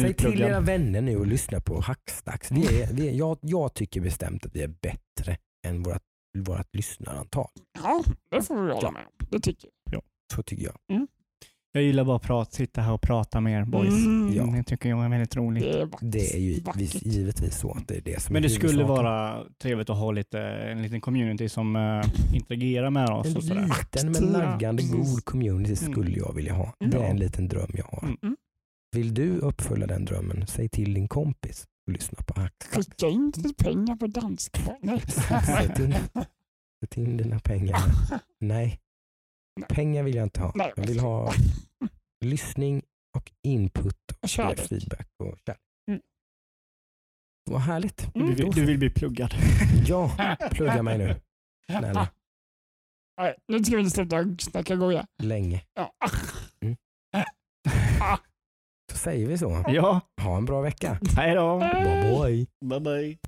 Säg till era vänner nu och lyssna på Hackstacks. Vi är, vi är, jag, jag tycker bestämt att vi är bättre än vårt, vårt lyssnarantal. Ja, det får vi hålla Ja. med om. Det tycker Så tycker jag. Jag gillar bara att prata, sitta här och prata med er jag. boys. Mm, Ja. Det tycker jag är väldigt roligt. Det är ju givetvis, givetvis så att det är det som Men är det skulle vara trevligt att ha lite, en liten community som uh, interagerar med oss. En Och sådär. liten men naggande precis. god community Mm. skulle jag vilja ha. Det är Ja. en liten dröm jag har. Mm. Vill du uppfylla den drömmen, säg till din kompis och lyssna på Hackstacks. Skicka in pengar på danska. Nej. Sätt in, sätt in dina pengar. Nej, pengar vill jag inte ha. Nej. Jag vill ha lyssning och input och Kärlek. feedback och kärlek. Mm. Vad härligt. Du, vill, du vill bli pluggad. Ja, plugga mig nu. Snälla. Nej, nu ska vi sluta snacka goja. Länge. Ja. Så säger vi så. Ja, Ha en bra vecka. hej då. Bye bye. Bye bye.